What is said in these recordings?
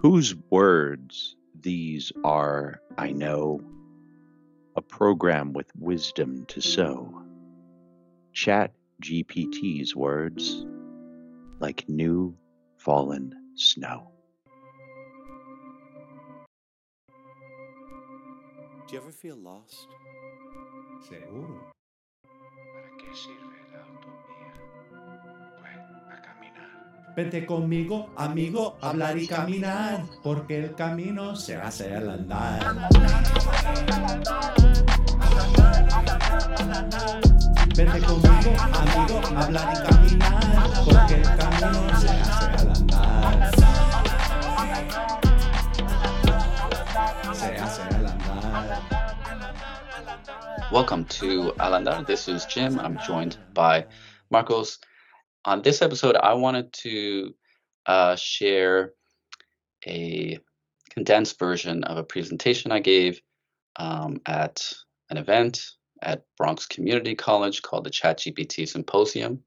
Whose words these are, I know, a program with wisdom to sow. Chat GPT's words like new fallen snow. Do you ever feel lost? Seguro. ¿Para qué sirve la utopía? Vete conmigo, amigo, hablar y caminar, porque el camino se hace al andar. Vete conmigo, amigo, hablar y caminar, porque el camino se hace al andar. Se hace al andar. Welcome to Alandar. This is Jim. I'm joined by Marcos. On this episode, I wanted to uh, share a condensed version of a presentation I gave um, at an event at Bronx Community College called the ChatGPT Symposium.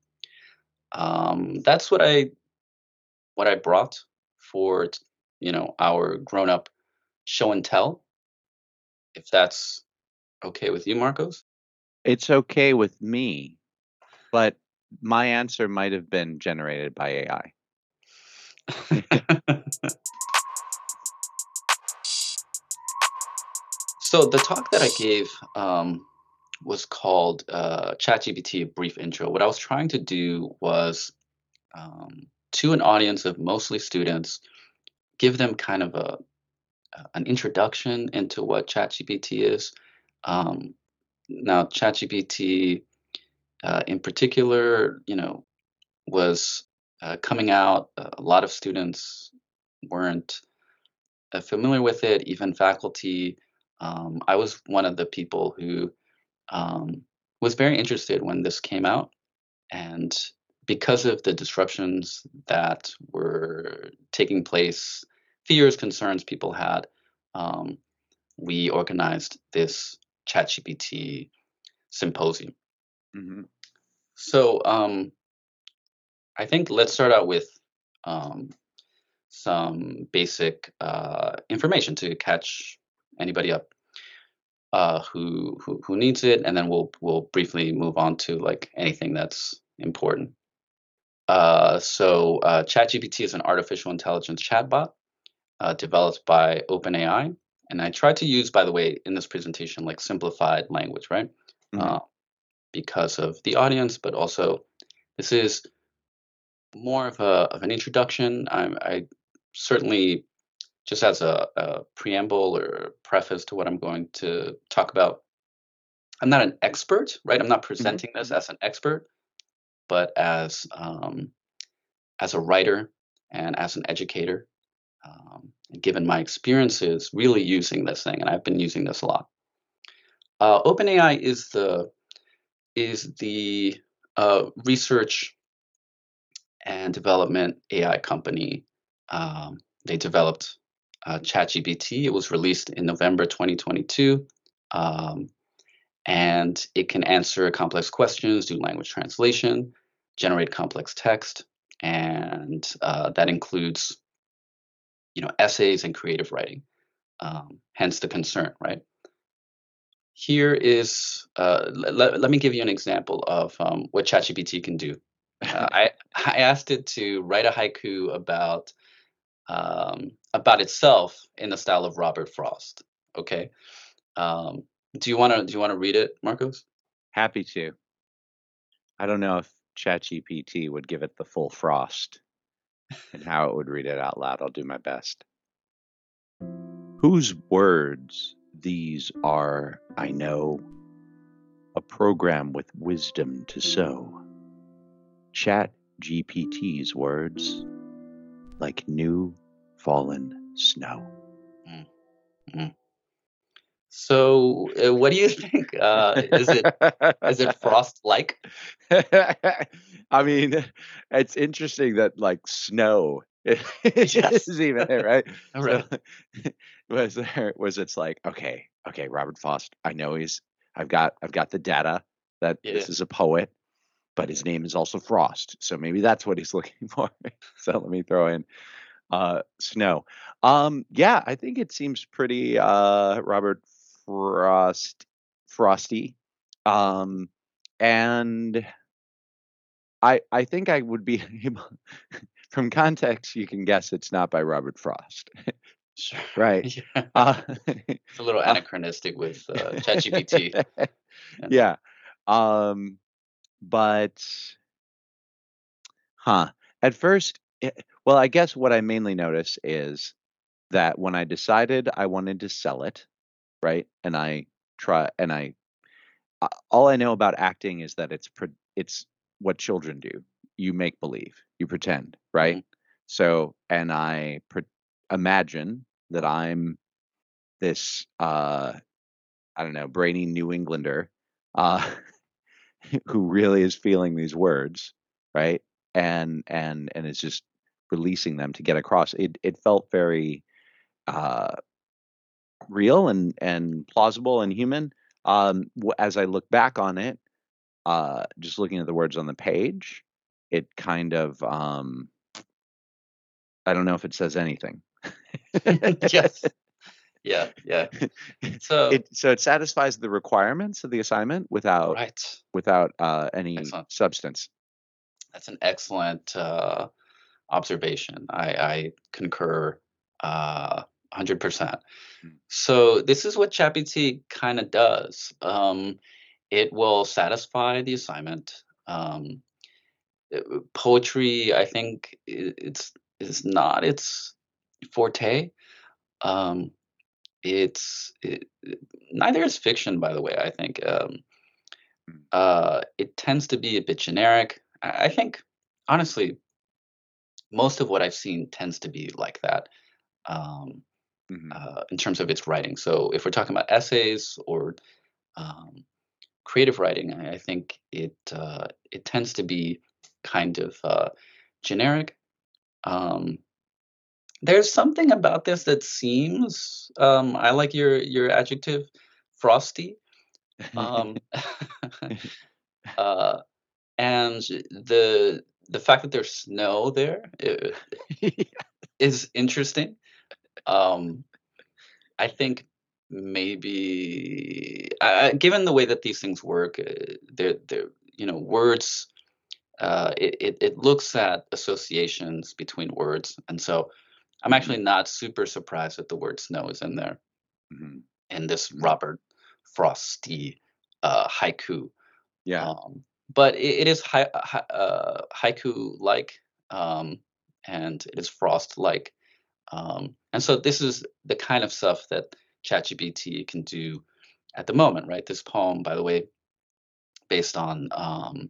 Um, that's what I what I brought for you know our grown up show and tell. If that's okay with you, Marcos? It's okay with me, but my answer might have been generated by AI. so the talk that I gave um, was called uh, ChatGPT: A Brief Intro. What I was trying to do was um, to an audience of mostly students, give them kind of a an introduction into what ChatGPT is. Um, now, ChatGPT, uh, in particular, you know, was uh, coming out. A lot of students weren't uh, familiar with it, even faculty. Um, I was one of the people who um, was very interested when this came out, and because of the disruptions that were taking place, fears, concerns people had, um, we organized this ChatGPT symposium. Hmm So um, I think let's start out with um, some basic uh, information to catch anybody up uh, who, who who needs it, and then we'll we'll briefly move on to like anything that's important. Uh, so uh, ChatGPT is an artificial intelligence chatbot uh, developed by OpenAI, and I tried to use, by the way, in this presentation, like simplified language, right? Mhm. Because of the audience, but also this is more of a of an introduction. I, I certainly just as a, a preamble or preface to what I'm going to talk about. I'm not an expert, right? I'm not presenting this as an expert, but as um, as a writer and as an educator, um, given my experiences really using this thing, and I've been using this a lot. Uh, OpenAI is the is the uh, research and development AI company. Um, they developed uh, ChatGPT. It was released in November 2022, um, and it can answer complex questions, do language translation, generate complex text, and uh, that includes, you know, essays and creative writing. Um, hence the concern, right? Here is, uh, let, let me give you an example of um, what ChatGPT can do. Uh, I, I asked it to write a haiku about um, about itself in the style of Robert Frost. Okay, um, do you want to do you want to read it, Marcos? Happy to. I don't know if ChatGPT would give it the full frost and how it would read it out loud. I'll do my best. Whose words these are, I know, a program with wisdom to sow. Chat GPT's words like new fallen snow. So, uh, what do you think? Uh, is it is it Frost like? I mean, it's interesting that like snow Yes. is even there, right? Right. So, was there was it's like okay, okay, Robert Frost. I know he's. I've got I've got the data that this is a poet, but his name is also Frost. So maybe that's what he's looking for. so let me throw in. uh, snow. Um, yeah, I think it seems pretty uh, Robert Frost frosty. Um, and I I think I would be able from context you can guess it's not by Robert Frost. Sure. right. Yeah. Uh, It's a little anachronistic with uh, ChatGPT. yeah. Um, but, huh. At first, it, well, I guess what I mainly notice is that when I decided I wanted to sell it, right, and I try, and I, uh, all I know about acting is that it's it's what children do. You make believe, you pretend, right? So, and I pre- imagine that I'm this, uh, I don't know, brainy New Englander, uh, who really is feeling these words, right? And and and is just releasing them to get across. It it felt very uh, real and and plausible and human. Um, as I look back on it, uh, just looking at the words on the page, it kind of um, I don't know if it says anything. yes. Yeah. Yeah. So it so it satisfies the requirements of the assignment without right. without uh, any Excellent. substance. That's an excellent uh, observation. I, I concur uh, 100%. Mm. So, this is what ChatGPT kind of does. Um, it will satisfy the assignment. Um, poetry, I think, it's is not its forte. Um, it's it, it- neither is fiction, by the way. I think um, Mm. uh, it tends to be a bit generic. I, I think, honestly, most of what I've seen tends to be like that um, Mhm. uh, in terms of its writing. So, if we're talking about essays or um, creative writing, I, I think it uh, it tends to be kind of uh, generic. Um, there's something about this that seems um, I like your your adjective frosty. Um, uh, and the the fact that there's snow there is interesting. Um, I think maybe uh, given the way that these things work, uh, they're they're you know words. Uh, it, it it looks at associations between words, and so I'm actually not super surprised that the word snow is in there Mhm. in this Robert Frosty uh, haiku. Yeah. Um, but it, it is hi, hi, uh, haiku like, um, and it is frost like. Um, and so this is the kind of stuff that ChatGPT can do at the moment, right? This poem, by the way, based on um,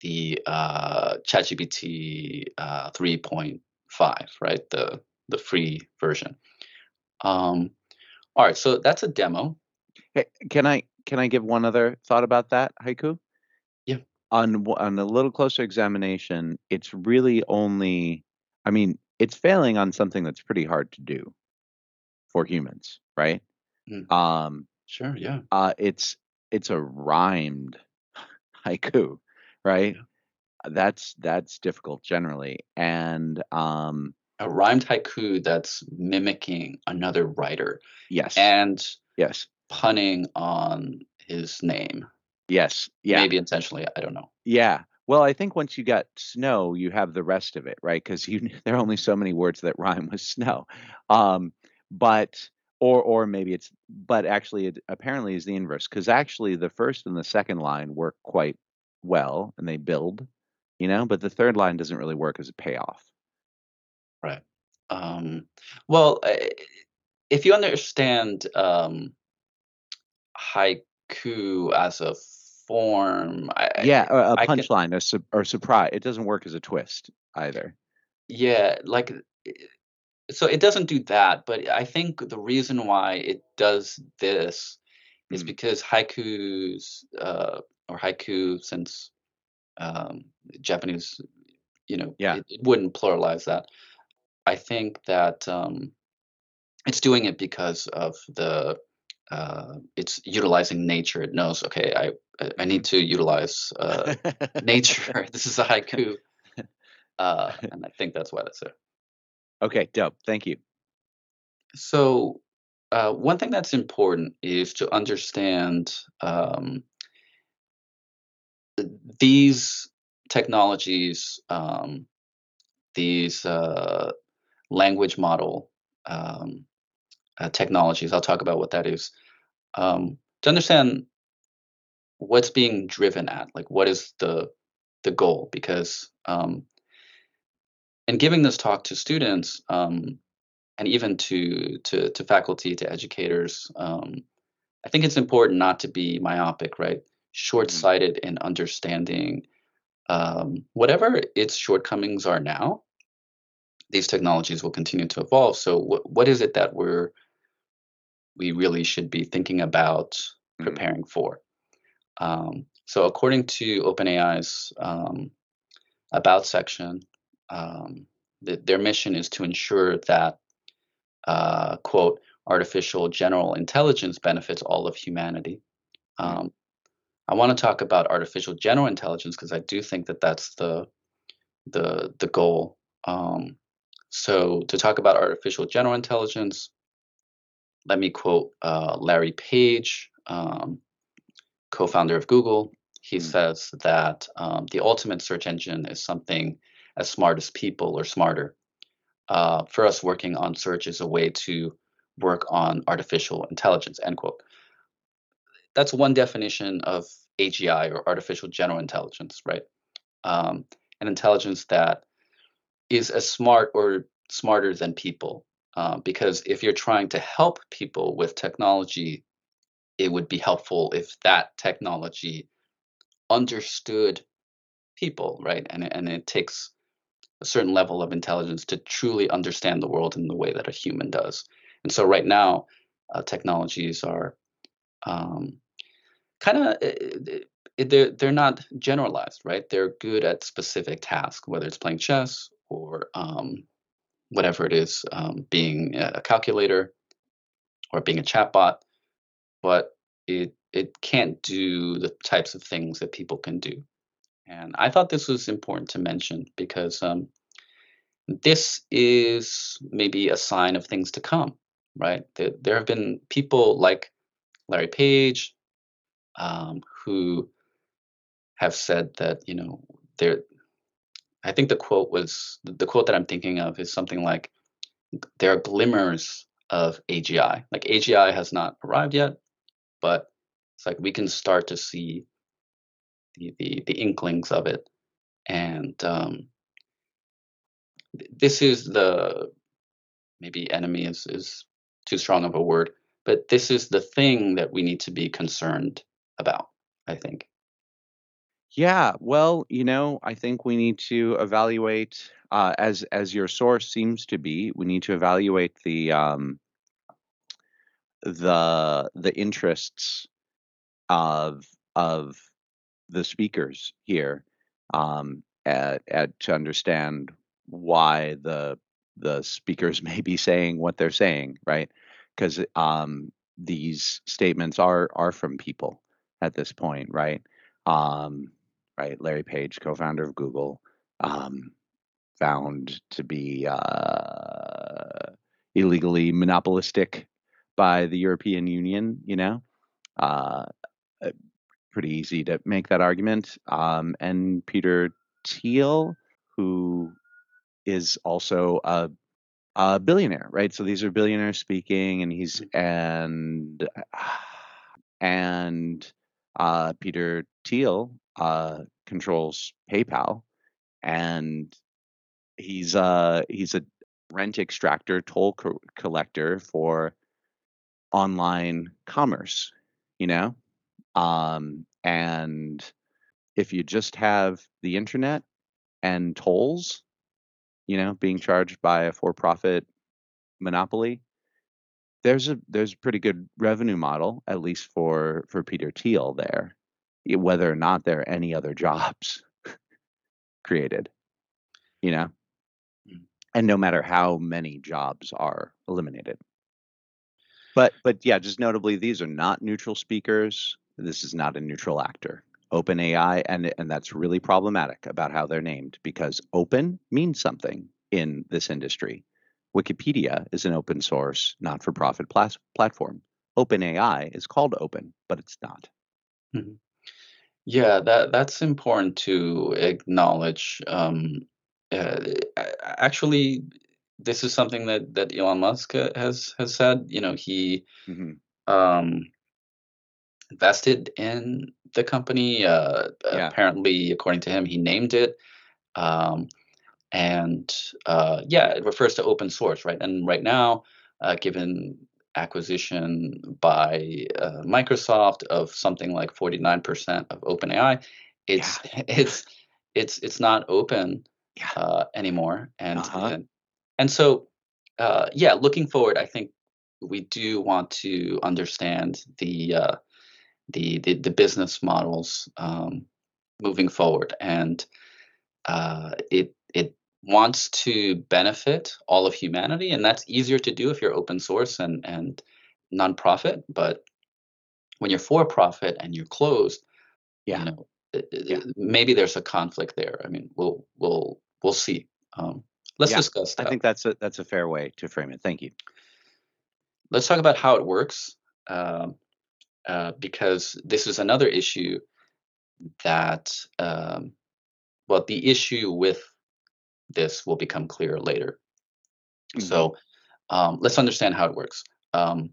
the uh, ChatGPT uh, 3.5, right? The the free version. Um, all right, so that's a demo. Hey, Can I can I give one other thought about that haiku? Yeah. On on a little closer examination, it's really only. I mean, it's failing on something that's pretty hard to do for humans, right? Mm. Um, Sure, yeah. uh, it's it's a rhymed haiku, right? That's that's difficult generally, and um, A rhymed haiku that's mimicking another writer yes, and yes, punning on his name. yes, yeah. Maybe intentionally, I don't know. Yeah. Well, I think once you got snow, you have the rest of it, right? Because you there are only so many words that rhyme with snow. Um, but or or maybe it's but actually it apparently is the inverse because actually the first and the second line work quite well and they build, you know, but the third line doesn't really work as a payoff. Right. Um, well, if you understand um, haiku as a form, I, Yeah, a punchline or su- or surprise. It doesn't work as a twist either. Yeah, like i- so it doesn't do that, but I think the reason why it does this is Mm. because haikus uh, or haiku, since um, Japanese, you know, Yeah. it, it wouldn't pluralize that. I think that um, it's doing it because of the uh, it's utilizing nature. It knows, okay, I I- I need to utilize uh, nature. this is a haiku, uh, and I think that's why that's there. Okay, dope. Thank you. So, uh, one thing that's important is to understand um, these technologies, um, these uh, language model um, uh, technologies. I'll talk about what that is. Um, to understand what's being driven at, like what is the the goal? Because in giving this talk to students um, and even to to to faculty, to educators, um, I think it's important not to be myopic, right? Short-sighted in understanding um, whatever its shortcomings are now. These technologies will continue to evolve. So, wh- what is it that we're we really should be thinking about Mhm. preparing for? Um, so, according to OpenAI's um, about section, um, th- their mission is to ensure that, uh, quote, artificial general intelligence benefits all of humanity. Um, I want to talk about artificial general intelligence because I do think that that's the the the goal. Um, so, to talk about artificial general intelligence, let me quote uh, Larry Page, um, co-founder of Google. He Mm. says that um, the ultimate search engine is something as smart as people or smarter. Uh, for us, working on search is a way to work on artificial intelligence. End quote. That's one definition of AGI or artificial general intelligence, right? Um, an intelligence that is as smart or smarter than people. Um, because if you're trying to help people with technology, it would be helpful if that technology understood people, right? And and it takes a certain level of intelligence to truly understand the world in the way that a human does. And so right now, uh, technologies are um, kind of they're they're not generalized, right? They're good at specific tasks, whether it's playing chess or um, whatever it is, um, being a calculator or being a chatbot, but it it can't do the types of things that people can do. And I thought this was important to mention because um, this is maybe a sign of things to come, right? There, there have been people like Larry Page um, who have said that you know there. I think the quote was the quote that I'm thinking of is something like, "There are glimmers of AGI. Like AGI has not arrived yet, but it's like we can start to see the the, the inklings of it." And um, this is the maybe enemy is is too strong of a word, but this is the thing that we need to be concerned about. I think. Yeah, well, you know, I think we need to evaluate, uh, as as your source seems to be, we need to evaluate the um, the the interests of of the speakers here, um, at, at to understand why the the speakers may be saying what they're saying, right? Because um, these statements are are from people at this point, right? Um, right? Larry Page, co-founder of Google, um, found to be uh, illegally monopolistic by the European Union. You know, uh, uh, pretty easy to make that argument. Um, and Peter Thiel, who is also a, a billionaire, right? So these are billionaires speaking, and he's and and uh, Peter Thiel uh, controls PayPal, and he's uh he's a rent extractor, toll co- collector for online commerce. You know, um, and if you just have the internet and tolls, you know, being charged by a for-profit monopoly, there's a there's a pretty good revenue model, at least for for Peter Thiel there, whether or not there are any other jobs created, you know, Mm. and no matter how many jobs are eliminated. But but yeah, just notably, these are not neutral speakers. This is not a neutral actor. OpenAI, and and that's really problematic about how they're named because open means something in this industry. Wikipedia is an open source, not for profit plas- platform. OpenAI is called open, but it's not. Mhm. Yeah, that that's important to acknowledge. Um, uh, actually, this is something that that Elon Musk uh, has has said. You know, he hmm um, invested in the company. Uh, Yeah. apparently, according to him, he named it. Um, and uh, yeah, it refers to open source, right? And right now, uh, given acquisition by uh, Microsoft of something like 49% of OpenAI, it's it's it's it's not open Yeah. uh, anymore. And, Uh-huh. and and so uh, yeah, looking forward, I think we do want to understand the uh, the, the the business models um, moving forward, and uh, it it wants to benefit all of humanity, and that's easier to do if you're open source and and nonprofit. But when you're for profit and you're closed, Yeah. you know, it- it- Yeah. maybe there's a conflict there. I mean, we'll we'll we'll see. Um, let's Yeah, discuss I think that's a that's a fair way to frame it. Thank you. let's talk about how it works um, uh, because this is another issue that um, well the issue with this will become clear later. Mhm. so um, let's understand how it works. Um,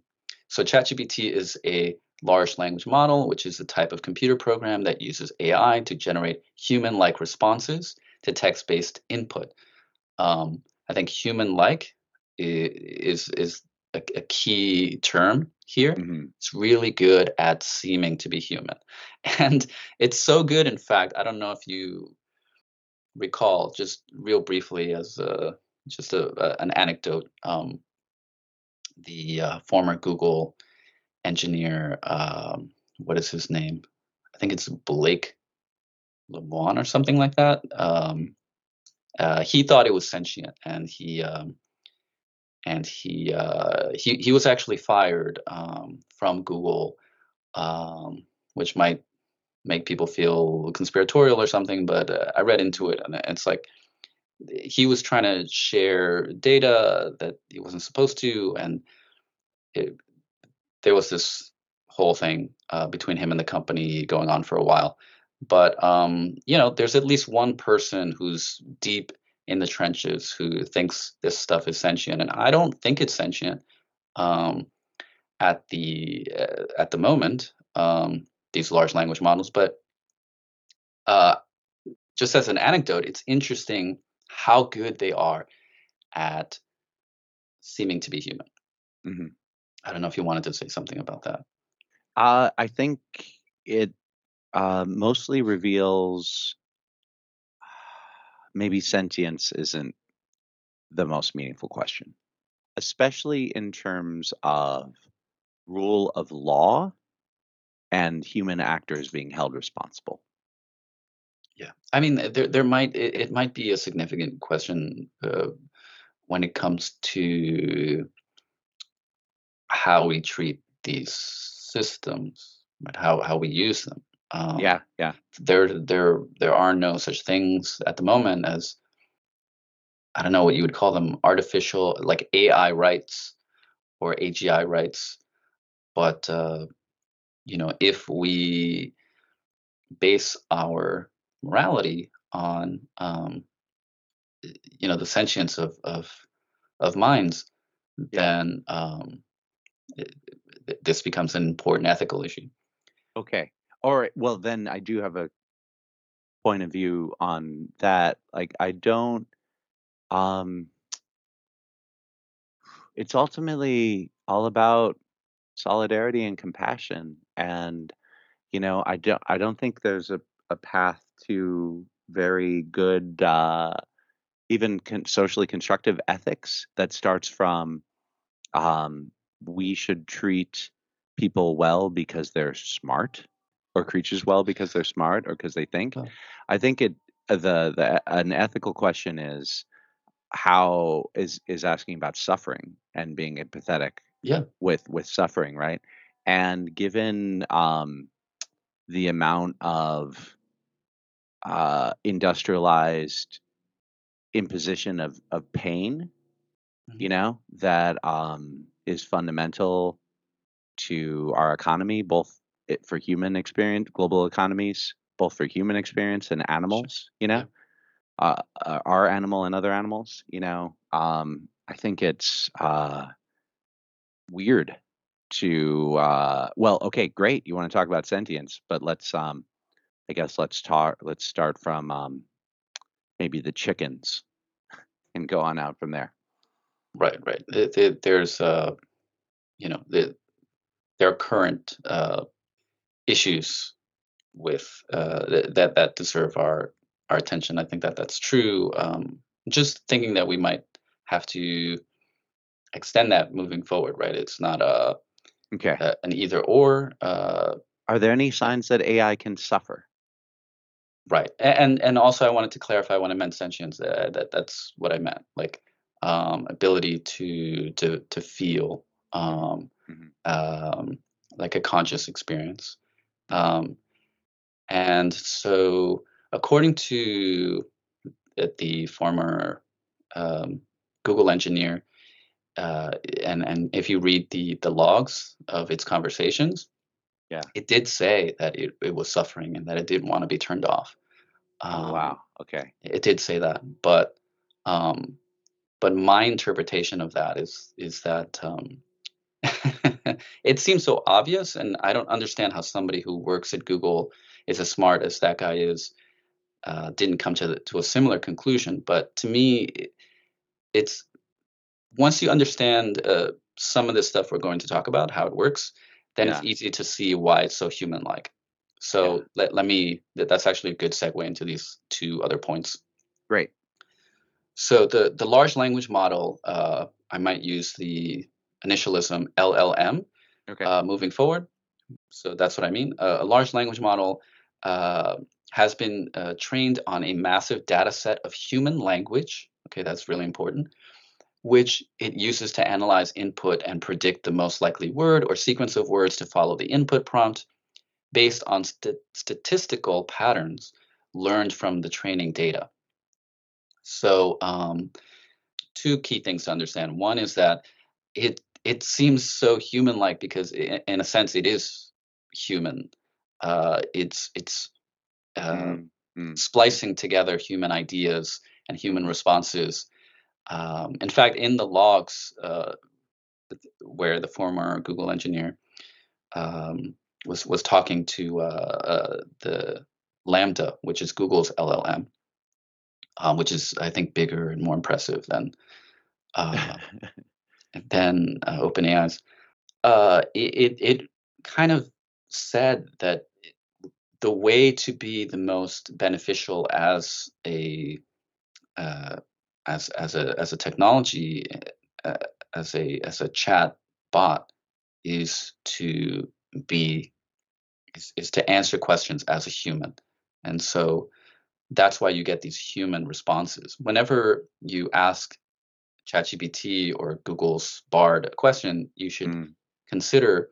so chatgpt is a large language model which is a type of computer program that uses ai to generate human-like responses to text-based input. Um, i think human-like is is a, a key term here. Mhm. it's really good at seeming to be human. And it's so good in fact i don't know if you recall just real briefly as a, just a, a- an anecdote um, the uh, former google engineer um, what is his name? I think it's blake lemoine or something like that. Um, uh, he thought it was sentient and he um, and he uh, he he was actually fired um, from Google, um, which might make people feel conspiratorial or something. But uh, I read into it, and it's like he was trying to share data that he wasn't supposed to, and it, there was this whole thing uh, between him and the company going on for a while. But um, you know, there's at least one person who's deep in the trenches who thinks this stuff is sentient, and I don't think it's sentient um, at the uh, at the moment. Um, these large language models, but uh, just as an anecdote, it's interesting how good they are at seeming to be human. Mhm. I don't know if you wanted to say something about that. Uh, I think it uh, mostly reveals maybe sentience isn't the most meaningful question, especially in terms of rule of law and human actors being held responsible. Yeah, I mean, there there might it, it might be a significant question uh, when it comes to how we treat these systems? How how we use them. Um, yeah, yeah. there there there are no such things at the moment as I don't know what you would call them, artificial like AI rights or AGI rights. But uh, you know, if we base our morality on um, you know the sentience of of of minds, then um, it- this becomes an important ethical issue. Okay. All right. Well, then I do have a point of view on that. Like, I don't. Um, it's ultimately all about solidarity and compassion, and you know, I don't. I don't think there's a a path to very good, uh, even con- socially constructive ethics that starts from um, we should treat people well because they're smart or creatures well because they're smart or because they think. Oh. I think it uh, the the an ethical question is how is is asking about suffering and being empathetic Yeah. with with suffering, right? And given um, the amount of uh, industrialized imposition of of pain you know, that um, is fundamental to our economy, both it, for human experience, global economies, both for human experience and animals, you know, uh, uh, our animal and other animals, you know. Um, I think it's uh, weird to uh, well, okay, great. You want to talk about sentience, but let's um, I guess let's talk. Let's start from um, maybe the chickens and go on out from there. Right, right. There- there- There's, uh, you know, the, there are current uh, issues with uh, th- that that deserve our our attention. I think that that's true. Um, just thinking that we might have to extend that moving forward, right? It's not a, Okay. a an either or. Uh, Are there any signs that AI can suffer? Right, and and also I wanted to clarify when I meant sentience uh, that that's what I meant, like um, ability to to to feel, um, Mhm. um, like a conscious experience, um, and so according to the former um, Google engineer, uh, and and if you read the the logs of its conversations, Yeah. it did say that it, it was suffering and that it didn't want to be turned off. Oh, Um, wow. Okay. it did say that, but um, but my interpretation of that is is that um, it seems so obvious, and I don't understand how somebody who works at Google is as smart as that guy is uh, didn't come to the, to a similar conclusion. But to me, it- it's once you understand uh, some of the stuff we're going to talk about, how it works, then it's easy to see why it's so human-like. So Yeah. let, let me that, that's actually a good segue into these two other points. Great. So the the large language model, uh, I might use the initialism LLM Okay. uh, moving forward. So that's what I mean. Uh, a large language model uh, has been uh, trained on a massive data set of human language. Okay, that's really important. Which it uses to analyze input and predict the most likely word or sequence of words to follow the input prompt based on st- statistical patterns learned from the training data. So, um, two key things to understand. One is that it it seems so human-like because, i in a sense, it is human. Uh, it's it's uh, Mm, mm. splicing together human ideas and human responses. Um, in fact, in the logs uh, where the former Google engineer um, was was talking to uh, uh, the LaMDA, which is Google's LLM, um, which is I think bigger and more impressive than uh, than uh, OpenAI's. Uh, it, it kind of said that the way to be the most beneficial as a uh, as as a as a technology uh, as a as a chat bot is to be is, is to answer questions as a human and so that's why you get these human responses whenever you ask ChatGPT or Google's Bard a question you should Mm. consider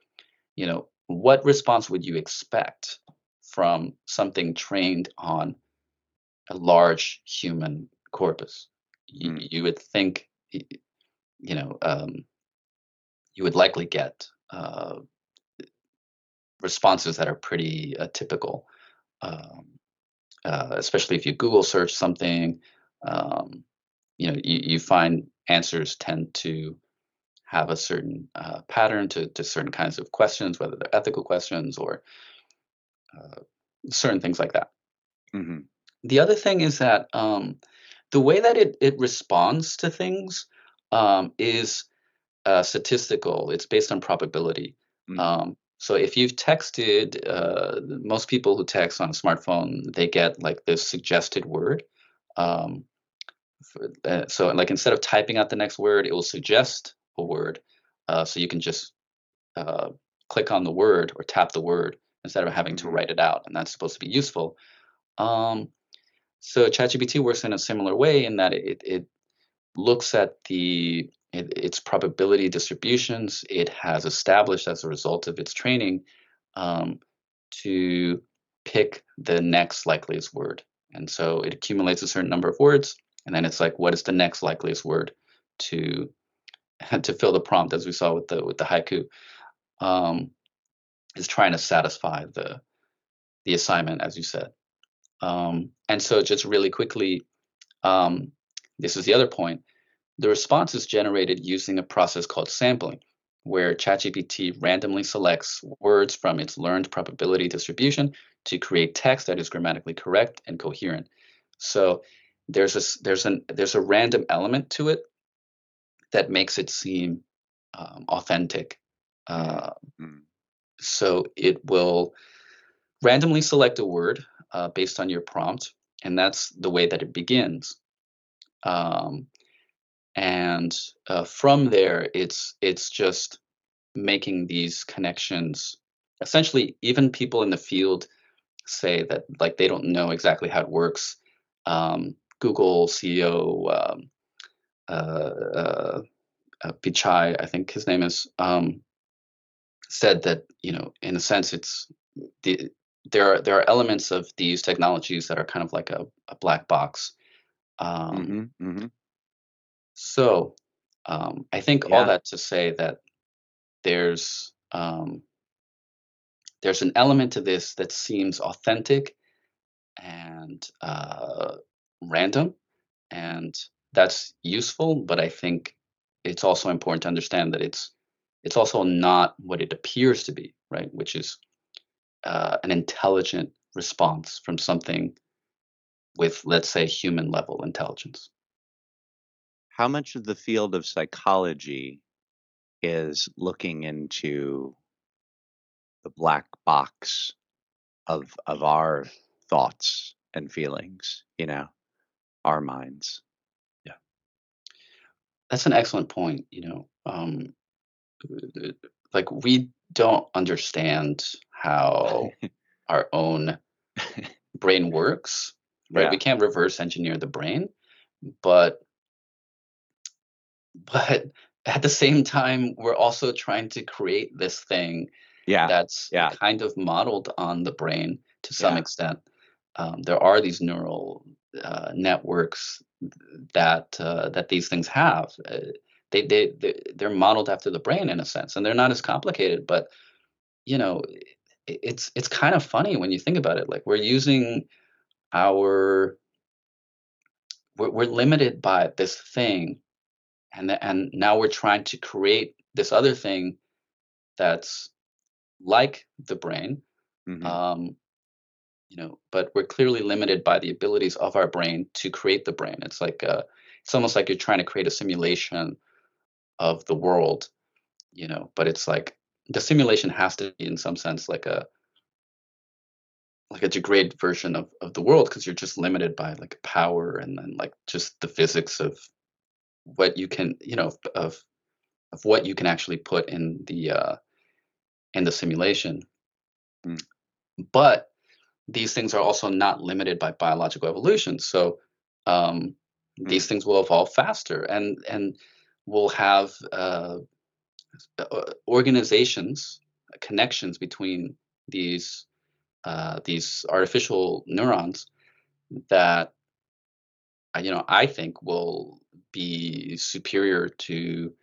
you know what response would you expect from something trained on a large human corpus you, Mm. you would think you know um, you would likely get uh, responses that are pretty uh, typical um, uh, especially if you google search something um, you know you, you find answers tend to have a certain uh, pattern to, to certain kinds of questions whether they're ethical questions or uh, certain things like that hmm the other thing is that um, the way that it, it responds to things um, is uh, statistical. It's based on probability. Mm. Um, so if you've texted, uh, most people who text on a smartphone, they get like this suggested word. Um, uh, so like instead of typing out the next word, it will suggest a word. Uh, so you can just uh, click on the word or tap the word instead of having to Mhm. write it out, and that's supposed to be useful. Um, so ChatGPT works in a similar way in that it it looks at the it, its probability distributions it has established as a result of its training um, to pick the next likeliest word, and so it accumulates a certain number of words, and then it's like, what is the next likeliest word to to fill the prompt, as we saw with the with the haiku, um, is trying to satisfy the the assignment, as you said. Um, and so, just really quickly, um, this is the other point. The response is generated using a process called sampling, where ChatGPT randomly selects words from its learned probability distribution to create text that is grammatically correct and coherent. So there's a there's an there's a random element to it that makes it seem um, authentic. Uh, Mm. so it will randomly select a word uh, based on your prompt, and that's the way that it begins. Um, and uh, from there, it's it's just making these connections. Essentially, even people in the field say that like they don't know exactly how it works. Um, Google CEO um, uh, uh, uh, Pichai, I think his name is, um, said that you know, in a sense, it's the there are there are elements of these technologies that are kind of like a, a black box. Um, hmm hmm So um, I think Yeah. all that to say that there's um, there's an element to this that seems authentic and uh, random, and that's useful. But I think it's also important to understand that it's it's also not what it appears to be, right? Which is uh, an intelligent response from something with, let's say, human level intelligence. How much of the field of psychology is looking into the black box of of our thoughts and feelings, you know, our minds? Yeah, that's an excellent point. You know, um, uh, like we don't understand how our own brain works, right? Yeah. We can't reverse engineer the brain, but but at the same time, we're also trying to create this thing Yeah. that's yeah. kind of modeled on the brain to some Yeah. extent. Um, there are these neural uh, networks that uh, that these things have. Uh, they they they- they're modeled after the brain in a sense, and they're not as complicated. But you know, it's it's kind of funny when you think about it. Like we're using our we're, we're limited by this thing, and th- and now we're trying to create this other thing that's like the brain Mhm. um, you know but we're clearly limited by the abilities of our brain to create the brain it's like uh it's almost like you're trying to create a simulation of the world you know but it's like the simulation has to be in some sense like a like a degraded version of, of the world because you're just limited by like power and then like just the physics of what you can you know of of what you can actually put in the uh in the simulation Mm. but these things are also not limited by biological evolution so um these things will evolve faster and and will have uh, uh, organizations connections between these uh, these artificial neurons that uh, you know I think will be superior to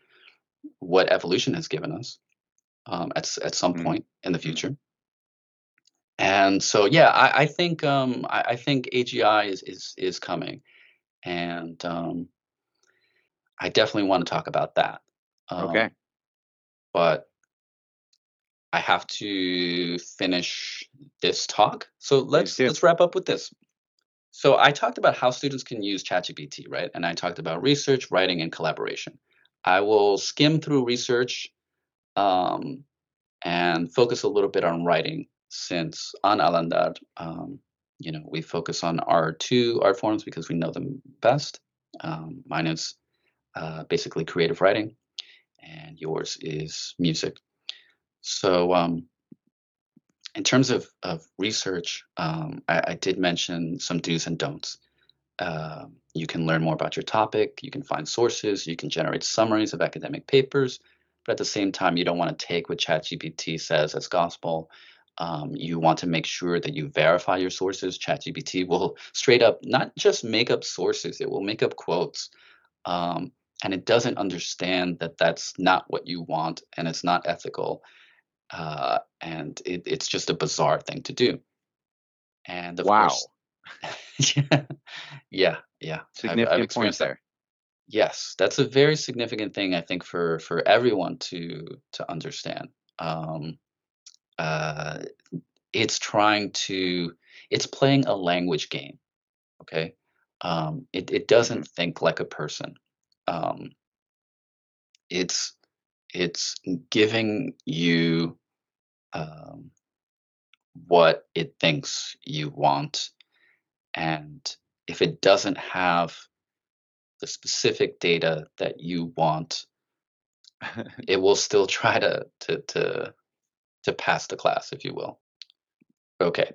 what evolution has given us um, at at some Mm. point in the future. And so yeah, I, I think um, I, I think AGI is is is coming, and um, I definitely want to talk about that. Um, Okay. but I have to finish this talk. So let's let's wrap up with this. So I talked about how students can use ChatGPT, right? And I talked about research, writing, and collaboration. I will skim through research um, and focus a little bit on writing, since on Al Andar, um, you know, we focus on our two art forms because we know them best. Um, mine is uh, basically creative writing, and yours is music. So, um, in terms of, of research, um, I, I did mention some do's and don'ts. Um you can learn more about your topic, you can find sources, you can generate summaries of academic papers, but at the same time, you don't want to take what ChatGPT says as gospel. Um, you want to make sure that you verify your sources. ChatGPT will straight up not just make up sources, it will make up quotes. Um, and it doesn't understand that that's not what you want and it's not ethical uh, and it, it's just a bizarre thing to do and of wow. course yeah yeah yeah I've- I've Significant point experienced that. there. Yes, that's a very significant thing, I think, for for everyone to to understand. Um, uh, it's trying to, it's playing a language game. Okay, um, it it doesn't think like a person. Um, it's it's giving you um, what it thinks you want, and if it doesn't have the specific data that you want, it will still try to to to to pass the class, if you will. Okay.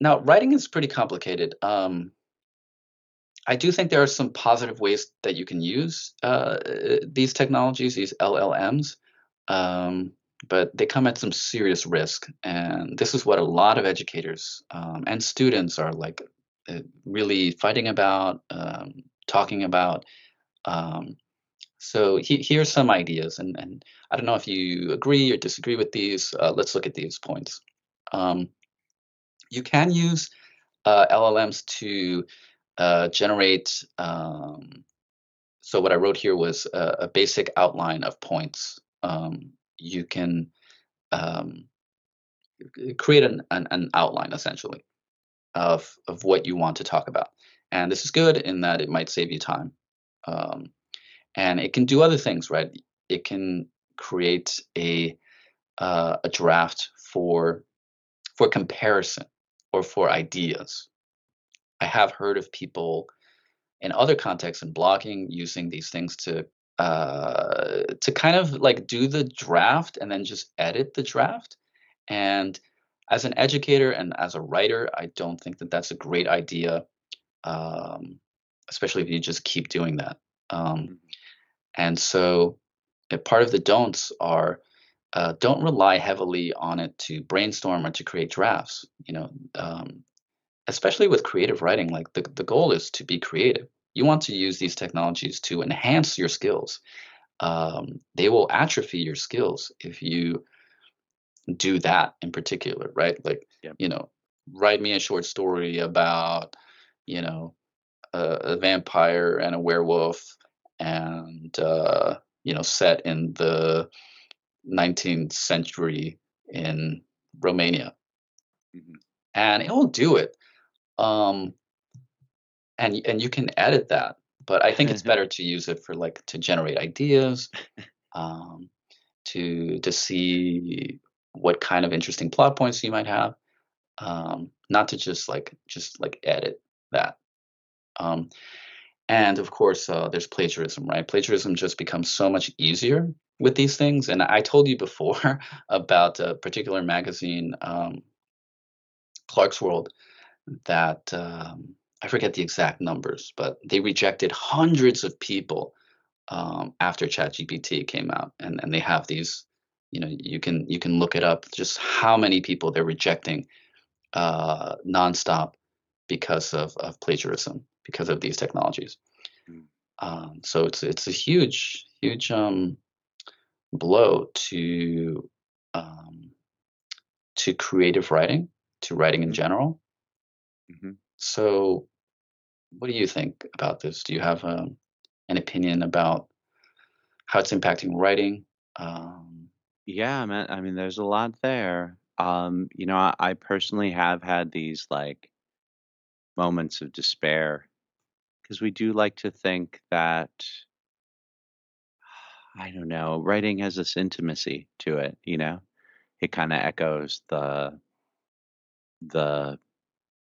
Now, writing is pretty complicated. Um, I do think there are some positive ways that you can use uh, these technologies, these LLMs, um, but they come at some serious risk. And this is what a lot of educators um, and students are like uh, really fighting about, um, talking about. So he, here's some ideas, and, and I don't know if you agree or disagree with these. Uh, let's look at these points. Um, you can use uh, LLMs to uh, generate. Um, so what I wrote here was a, a basic outline of points. Um, you can um, create an, an, an outline essentially of of what you want to talk about, and this is good in that it might save you time, um, and it can do other things, right? It can create a uh, a draft for for comparison or for ideas. I have heard of people in other contexts in blogging using these things to uh, to kind of like do the draft and then just edit the draft. And as an educator and as a writer, I don't think that that's a great idea, um, especially if you just keep doing that. Um, and so, a part of the don'ts are uh, don't rely heavily on it to brainstorm or to create drafts. You know, um, especially with creative writing, like the, the goal is to be creative. You want to use these technologies to enhance your skills. Um, they will atrophy your skills if you do that in particular, right? Like, you know, write me a short story about, you know, a, a vampire and a werewolf and, uh, you know, set in the 19th century in Romania. Mhm. And it will do it. Um, and and you can edit that, but I think it's better to use it for like to generate ideas, um, to to see what kind of interesting plot points you might have, um, not to just like just like edit that. Um, and of course, uh, there's plagiarism, right? Plagiarism just becomes so much easier with these things. And I told you before about a particular magazine, um, Clarkesworld, that um, I forget the exact numbers, but they rejected hundreds of people um, after ChatGPT came out, and and they have these, you know, you can you can look it up, just how many people they're rejecting uh, nonstop because of of plagiarism, because of these technologies. Mm. Um, so it's it's a huge huge um, blow to um, to creative writing, to writing in Mhm. general. Mhm. So, what do you think about this? Do you have um, an opinion about how it's impacting writing? Um, Yeah, man. I mean, there's a lot there. Um, you know, I, I personally have had these like moments of despair because we do like to think that I don't know, writing has this intimacy to it, you know. It kind of echoes the the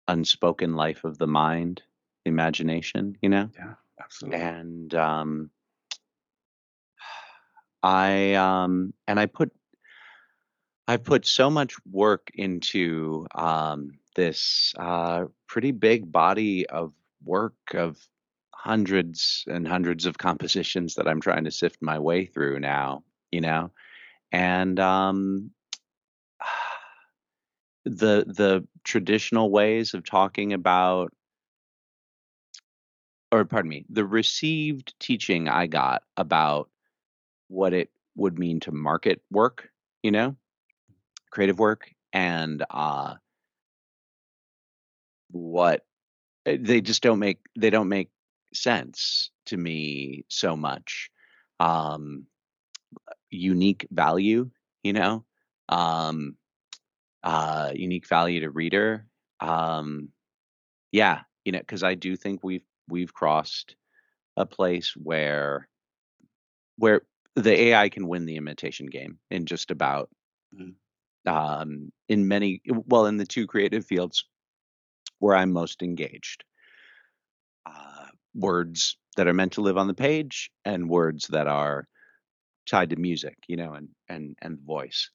unspoken life of the mind, the imagination, you know. yeah, absolutely. And um I um and I put I put so much work into um this uh pretty big body of work of hundreds and hundreds of compositions that I'm trying to sift my way through now, you know. And um the the traditional ways of talking about or pardon me, the received teaching I got about what it would mean to market work, you know, creative work, and uh, what eh, they just don't make they don't make sense to me so much. Um, unique value, you know, um, uh, unique value to reader. Um, yeah, you know, because I do think we've we've crossed a place where where the AI can win the imitation game in just about Mhm. um, in many well in the two creative fields where I'm most engaged. Words that are meant to live on the page and words that are tied to music, you know, and and and voice.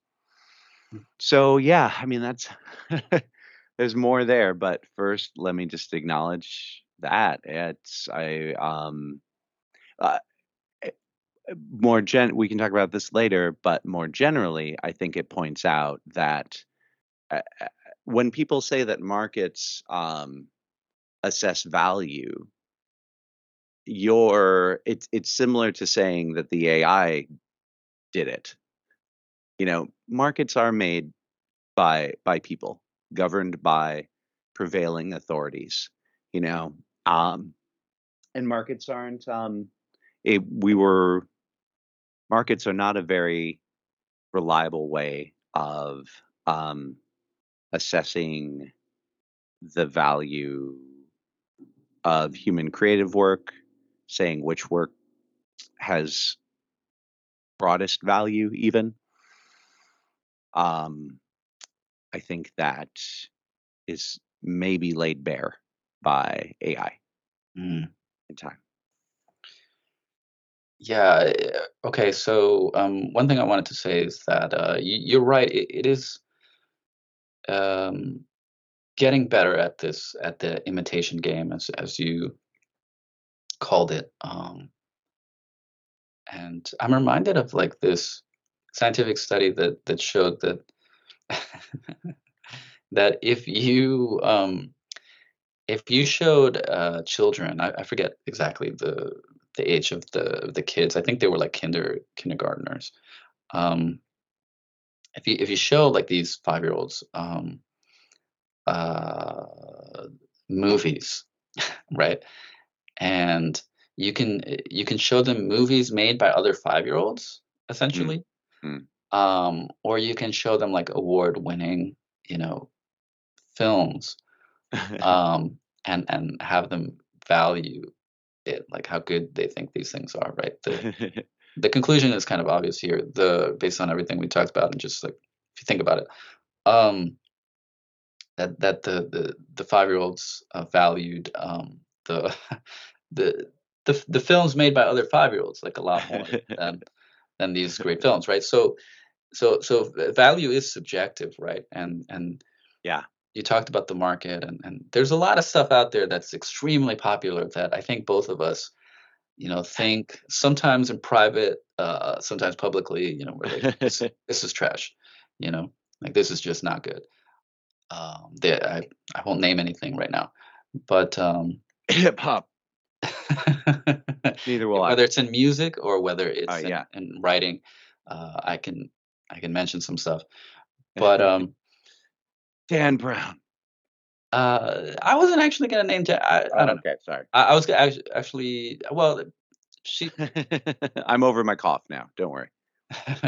Mm. So yeah, I mean that's there's more there, but first let me just acknowledge that it's I um uh, eh, more gen we can talk about this later, but more generally, I think it points out that uh, when people say that markets um assess value, you're it's it's similar to saying that the AI did it. You know, markets are made by by people, governed by prevailing authorities. You know, um, and markets aren't. Um, it, we were markets are not a very reliable way of um, assessing the value of human creative work, saying which work has broadest value, even. Um, I think that is maybe laid bare by AI Mm. in time. Yeah. eh, Okay. So um, one thing I wanted to say is that uh, you, you're right. It, it is um, getting better at this at the imitation game, as as you called it. Um, and I'm reminded of like this scientific study that that showed that that if you um, if you showed uh, children, I, I forget exactly the the age of the the kids. I think they were like kinder kindergartners. Um, if you if you show like these five year olds um, uh, movies, right, and you can you can show them movies made by other five year olds essentially, Mm. um, or you can show them like award winning, you know, films um, and and have them value it, like how good they think these things are, right? The the conclusion is kind of obvious here, the based on everything we talked about, and just like if you think about it, um, that that the the the five year olds uh, valued um, the the the the films made by other five year olds like a lot more than than these great films, right? So so so value is subjective, right? And and yeah. you talked about the market and, and there's a lot of stuff out there that's extremely popular that I think both of us, you know, think sometimes in private, uh, sometimes publicly, you know, we're like, this, this is trash, you know, like this is just not good. Um, they, I, I won't name anything right now, but um, Hip hop. Neither will I. whether it's in music or whether it's Uh, in, yeah. in writing, uh, I can I can mention some stuff. But um, Dan Brown. uh, I wasn't actually gonna name. Ja- I, I don't know. Okay, sorry. I, I was gonna actu- actually. Well, she. I'm over my cough now. Don't worry.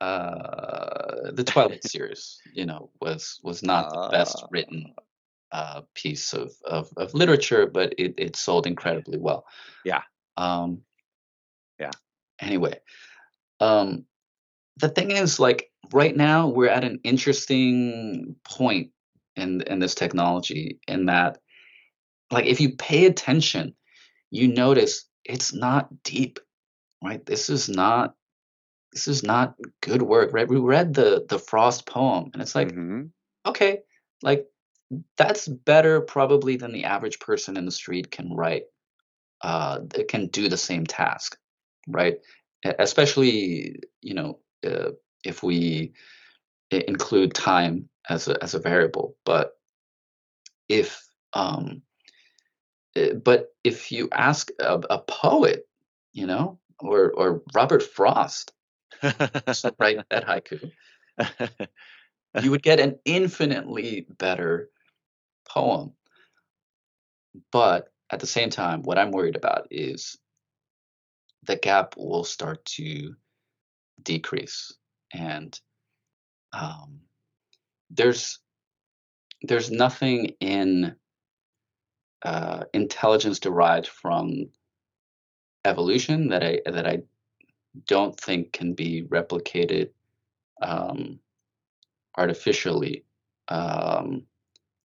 uh, the Twilight series, you know, was was not the best Ah. written uh, piece of, of of literature, but it it sold incredibly well. Yeah. Um. Yeah. Anyway, um, the thing is, like right now, we're at an interesting point in in this technology, in that, like, if you pay attention, you notice it's not deep, right? This is not this is not good work, right? We read the the Frost poem, and it's like, Mhm. okay, like that's better probably than the average person in the street can write. Uh, can do the same task, right? Especially, you know, uh, if we include time as a as a variable. But if um, uh, but if you ask a, a poet, you know, or or Robert Frost to write that haiku, you would get an infinitely better poem. But at the same time, what I'm worried about is the gap will start to decrease, and um, there's there's nothing in uh, intelligence derived from evolution that I that I don't think can be replicated um, artificially um,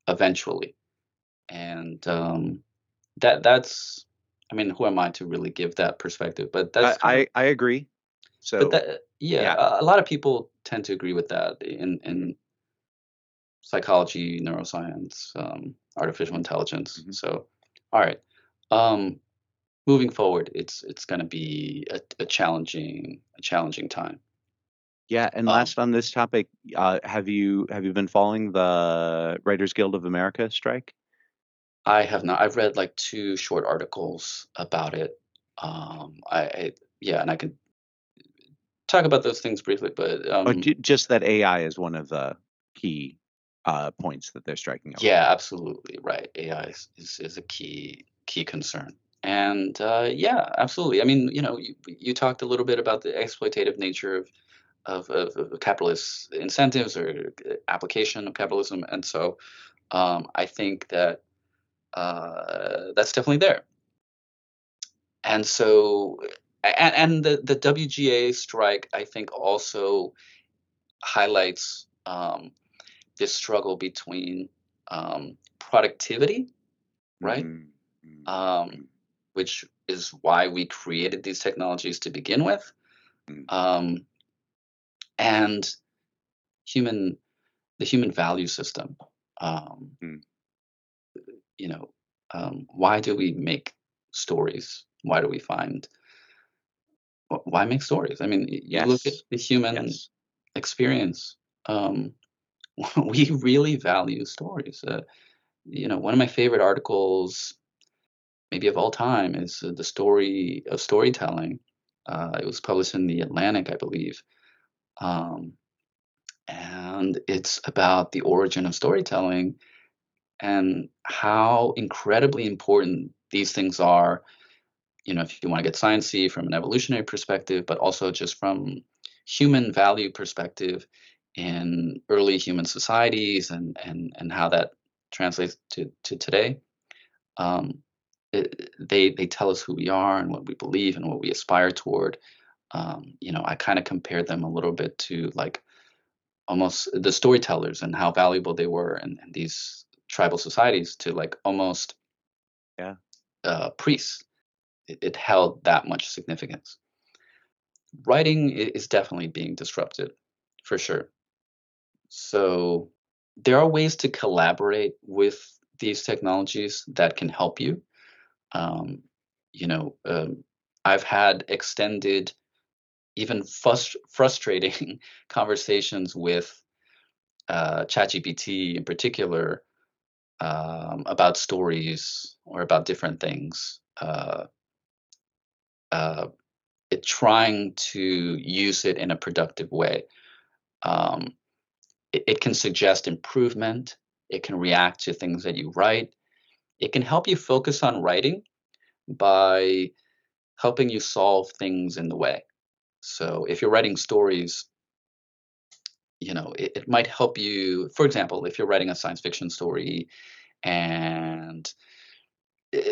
eventually, and um, that that's I mean, who am I to really give that perspective? But I, that's of- I I agree. So but that yeah, yeah. A, lot of people tend to agree with that in in psychology, neuroscience, um, artificial intelligence. Mhm. So, all right. Um, moving forward, it's it's going to be a, a challenging a challenging time. Yeah, and Um, last on this topic, uh, have you have you been following the Writers Guild of America strike? I have not. I've read like two short articles about it. Um, I, I yeah, and I could talk about those things briefly, but um, or ju- just that AI is one of the key uh, points that they're striking over? Yeah, absolutely right. AI is, is, is a key key concern, and uh, yeah, absolutely. I mean, you know, you, you talked a little bit about the exploitative nature of of, of, of capitalist incentives or uh, application of capitalism, and so um, I think that uh, that's definitely there. And so, and, and the the WGA strike, I think, also highlights um, this struggle between um, productivity, right? Mm, mm, Um, which is why we created these technologies to begin with, Mm. um, and human, the human value system. Um, Mm. You know, um, why do we make stories? Why do we find? Why make stories? I mean, y- you look at the human yes. experience. Um, we really value stories. Uh, you know, one of my favorite articles, maybe of all time, is uh, the story of storytelling. Uh, it was published in the Atlantic, I believe, um, and it's about the origin of storytelling and how incredibly important these things are. You know, if you want to get sciencey from an evolutionary perspective, but also just from human value perspective in early human societies and and and how that translates to to today. Um, it, they they tell us who we are and what we believe and what we aspire toward. Um, you know, I kind of compare them a little bit to like almost the storytellers and how valuable they were in, in these tribal societies to like almost Yeah. uh, priests. It, it held that much significance. Writing is definitely being disrupted, for sure. So there are ways to collaborate with these technologies that can help you. Um, you know, um, I've had extended, even frust- frustrating conversations with uh, ChatGPT in particular um, about stories or about different things. Uh, uh, it, trying to use it in a productive way. Um, it, it can suggest improvement. It can react to things that you write. It can help you focus on writing by helping you solve things in the way. So if you're writing stories, you know, it, it might help you, for example, if you're writing a science fiction story and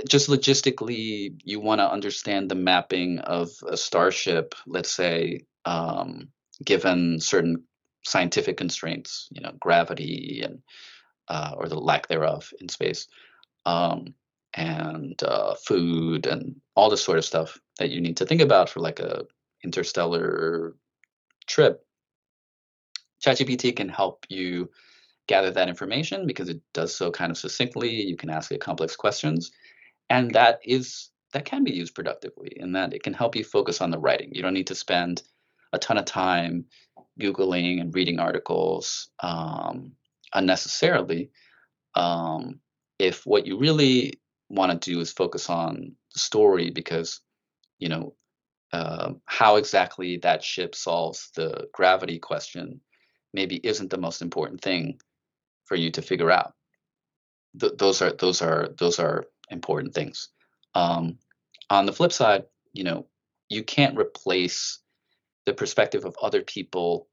just logistically you want to understand the mapping of a starship, let's say, um, given certain scientific constraints, you know, gravity and uh, or the lack thereof in space, um, and uh, food and all this sort of stuff that you need to think about for like a interstellar trip. ChatGPT can help you gather that information because it does so kind of succinctly. You can ask it complex questions, and that is that can be used productively in that it can help you focus on the writing. You don't need to spend a ton of time googling and reading articles um, unnecessarily. Um, if what you really want to do is focus on the story because you know uh, how exactly that ship solves the gravity question maybe isn't the most important thing for you to figure out. Th- those are those are those are important things. Um, on the flip side, you know, you can't replace the perspective of other people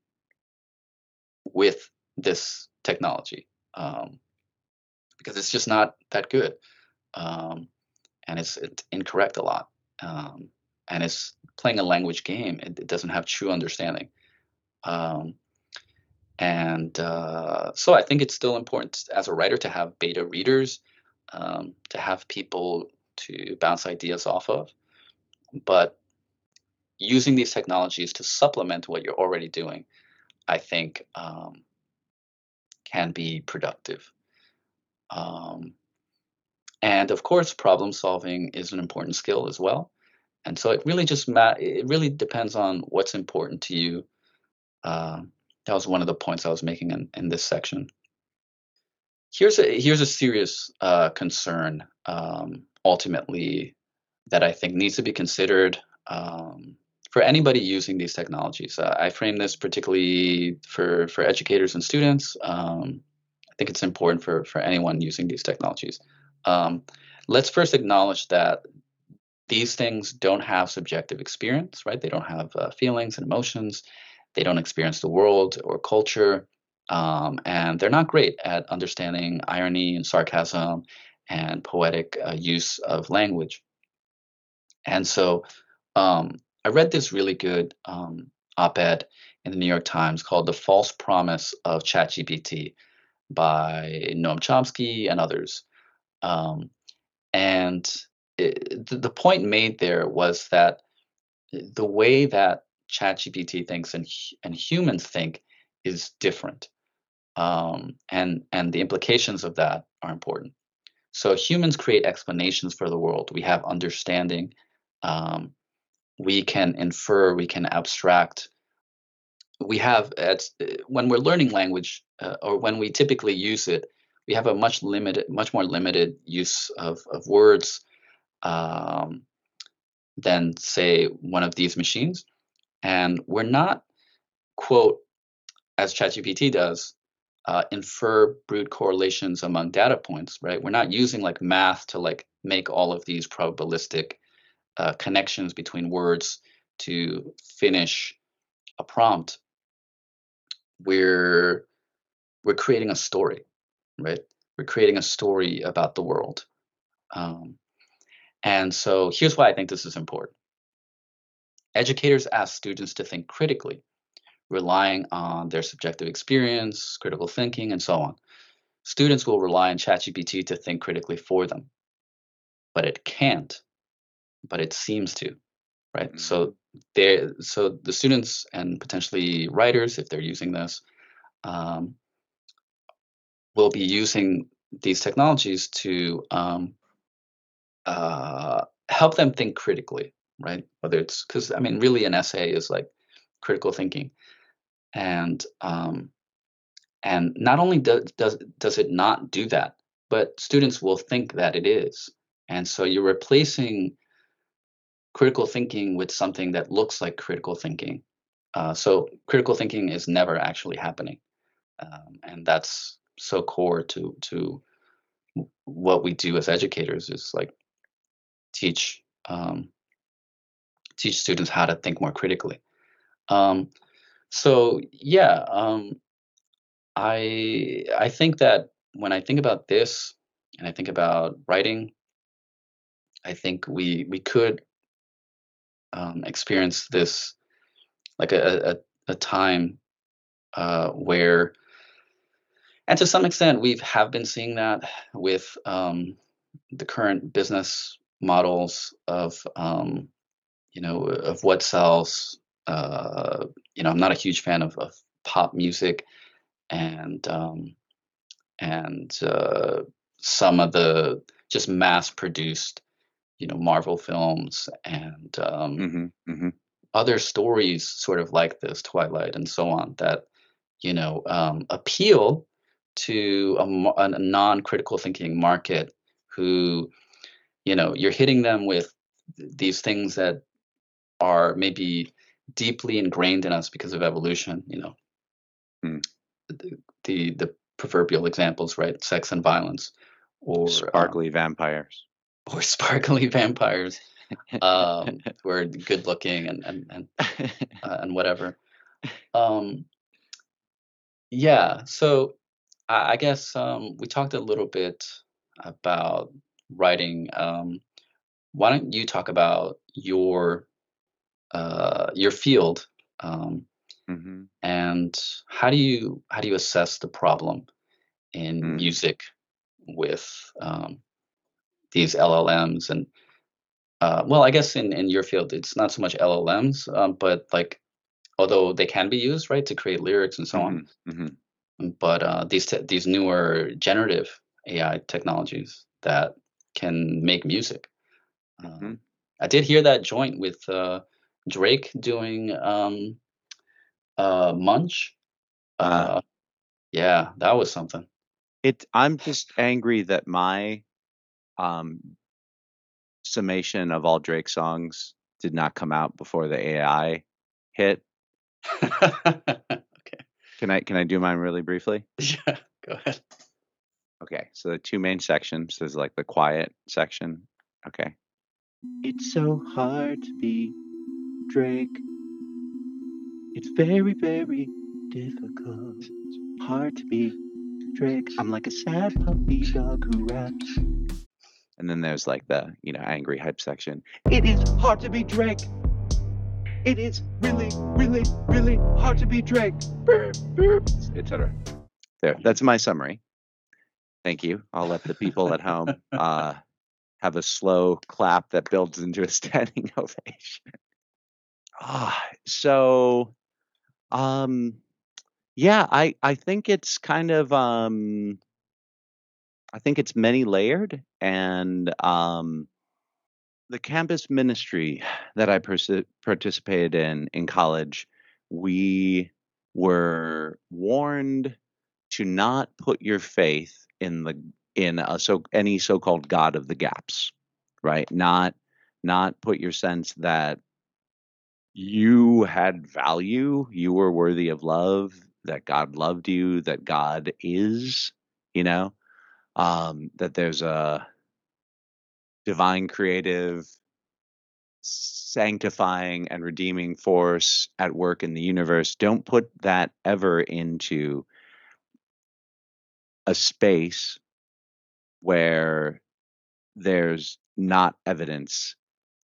with this technology um, because it's just not that good, um, and it's, it's, incorrect a lot, um, and it's playing a language game. It, it doesn't have true understanding. Um, and uh, so I think it's still important as a writer to have beta readers, um, to have people to bounce ideas off of. But using these technologies to supplement what you're already doing, I think um, can be productive. Um, and of course, problem solving is an important skill as well. And so it really just ma- it really depends on what's important to you. Uh, that was one of the points I was making in, in this section. Here's a here's a serious uh, concern um, ultimately that I think needs to be considered um, for anybody using these technologies. Uh, I frame this particularly for for educators and students. Um, I think it's important for for anyone using these technologies. Um, let's first acknowledge that these things don't have subjective experience, right? They don't have uh, feelings and emotions. They don't experience the world or culture. Um, and they're not great at understanding irony and sarcasm and poetic uh, use of language. And so um, I read this really good um, op ed in the New York Times called The False Promise of ChatGPT by Noam Chomsky and others. Um, and it, the, the point made there was that the way that ChatGPT thinks and and humans think is different, um, and and the implications of that are important. So humans create explanations for the world. We have understanding. Um, we can infer. We can abstract. We have at when we're learning language uh, or when we typically use it, we have a much limited, much more limited use of of words um, than say one of these machines. And we're not, quote, as ChatGPT does, uh, infer brute correlations among data points, right? We're not using like math to like make all of these probabilistic uh, connections between words to finish a prompt. We're we're creating a story, right? We're creating a story about the world. Um, and so here's why I think this is important. Educators ask students to think critically, relying on their subjective experience, critical thinking, and so on. Students will rely on ChatGPT to think critically for them, but it can't, but it seems to, right? Mm-hmm. So they, so the students and potentially writers, if they're using this, um, will be using these technologies to um, uh, help them think critically right? Whether it's because I mean, really, an essay is like critical thinking, and um, and not only does does does it not do that, but students will think that it is, and so you're replacing critical thinking with something that looks like critical thinking. Uh, so critical thinking is never actually happening, um, and that's so core to to what we do as educators is like teach um, teach students how to think more critically. Um, so yeah, um, I I think that when I think about this and I think about writing, I think we we could um, experience this like a a, a time uh, where, and to some extent, we have been seeing that with um, the current business models of um, you know, of what sells. Uh, you know, I'm not a huge fan of, of pop music, and um, and uh, some of the just mass-produced, you know, Marvel films and um, mm-hmm, mm-hmm. other stories, sort of like this, Twilight and so on, that you know um, appeal to a, a non-critical thinking market who you know you're hitting them with these things that are maybe deeply ingrained in us because of evolution you know Hmm. the, the the proverbial examples right sex and violence or um, Sparkly vampires. or sparkly vampires um, who are good looking and and and, uh, and whatever um yeah so I, I guess um we talked a little bit about writing um why don't you talk about your uh your field um hmm and how do you how do you assess the problem in Mm. music with um, these LLMs and uh, well, I guess in in your field it's not so much LLMs, um, but like although they can be used right to create lyrics and so on, hmm but uh, these te- these newer generative AI technologies that can make music. Um, Mhm. I did hear that joint with uh, Drake doing um, uh, Munch. Uh, Uh, yeah, that was something. it. I'm just angry that my um, summation of all Drake songs did not come out before the AI hit. okay. Can I can I do mine really briefly? Yeah, go ahead. Okay, so the two main sections. is like the quiet section. Okay. It's so hard to be Drake. It's very, very difficult. It's hard to be Drake. I'm like a sad puppy dog who raps. And then there's like the, you know, angry hype section. It is hard to be Drake. It is really, really, really hard to be Drake. Etc. There. That's my summary. Thank you. I'll let the people at home uh, have a slow clap that builds into a standing ovation. Ah, so, um, yeah, I I think it's kind of um, I think it's many layered, and um, the campus ministry that I persi- participated in in college, we were warned to not put your faith in the in a so any so-called god of the gaps right? Not not put your sense that you had value you were worthy of love that god loved you that god is you know? Um that there's a divine creative sanctifying and redeeming force at work in the universe. Don't put that ever into a space where there's not evidence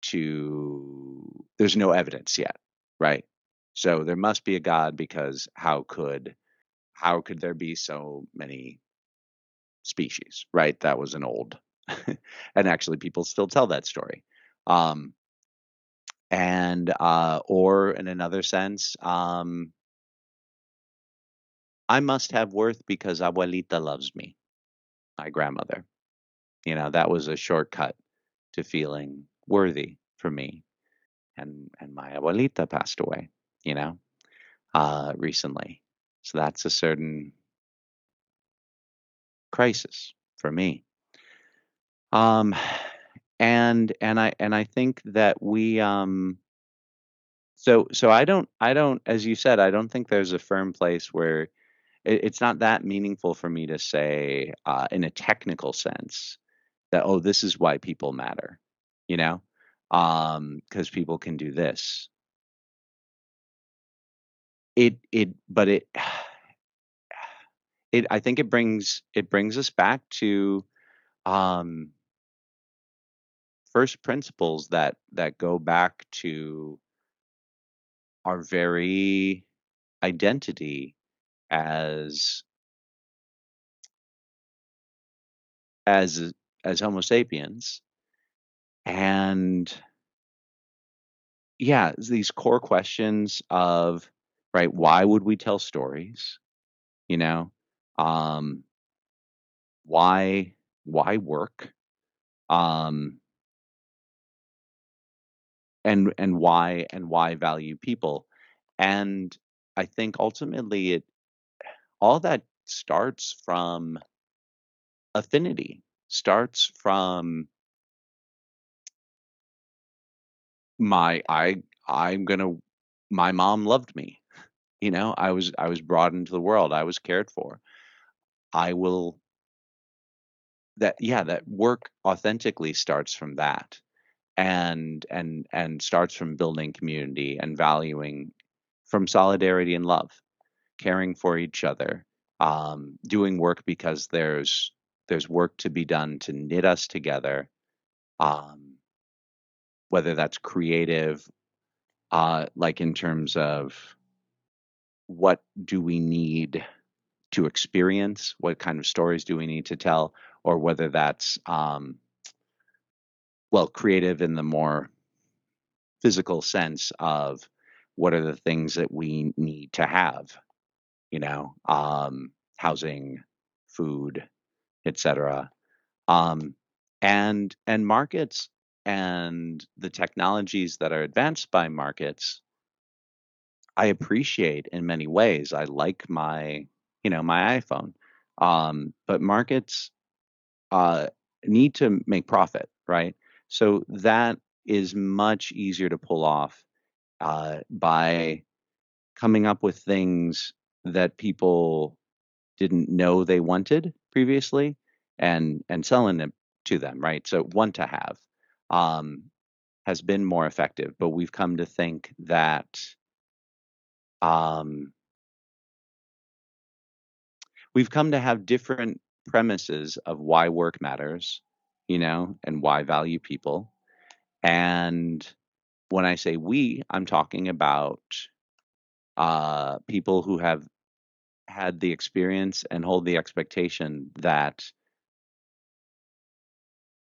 to there's no evidence yet right? So there must be a god because how could how could there be so many species right? That was an old and actually people still tell that story. Um and uh or in another sense um i must have worth because abuelita loves me my grandmother. You know that was a shortcut to feeling worthy for me and and my abuelita passed away you know uh recently. So that's a certain crisis for me. Um and and i and i think that we um so so i don't i don't as you said i don't think there's a firm place where it, it's not that meaningful for me to say uh in a technical sense that oh this is why people matter you know? Um because people can do this. It it but it it i think it brings it brings us back to um first principles that that go back to our very identity as as as homo sapiens and yeah these core questions of right why would we tell stories you know? Um why why work? Um and and why and why value people? And i think ultimately it all that starts from affinity starts from my I I'm gonna my mom loved me. You know, I was I was brought into the world. I was cared for. I will that yeah, that work authentically starts from that and and and starts from building community and valuing from solidarity and love, caring for each other, um, doing work because there's there's work to be done to knit us together, um, whether that's creative, uh, like in terms of what do we need to experience, what kind of stories do we need to tell, or whether that's um, well creative in the more physical sense of what are the things that we need to have you know um, housing food etc um, and and markets and the technologies that are advanced by markets i appreciate in many ways. I like my you know my iphone. Um, but markets uh, need to make profit right? So that is much easier to pull off uh, by coming up with things that people didn't know they wanted previously and and selling it to them right? So want to have um, has been more effective but we've come to think that um, we've come to have different premises of why work matters you know and why value people. And when i say we i'm talking about uh, people who have had the experience and hold the expectation that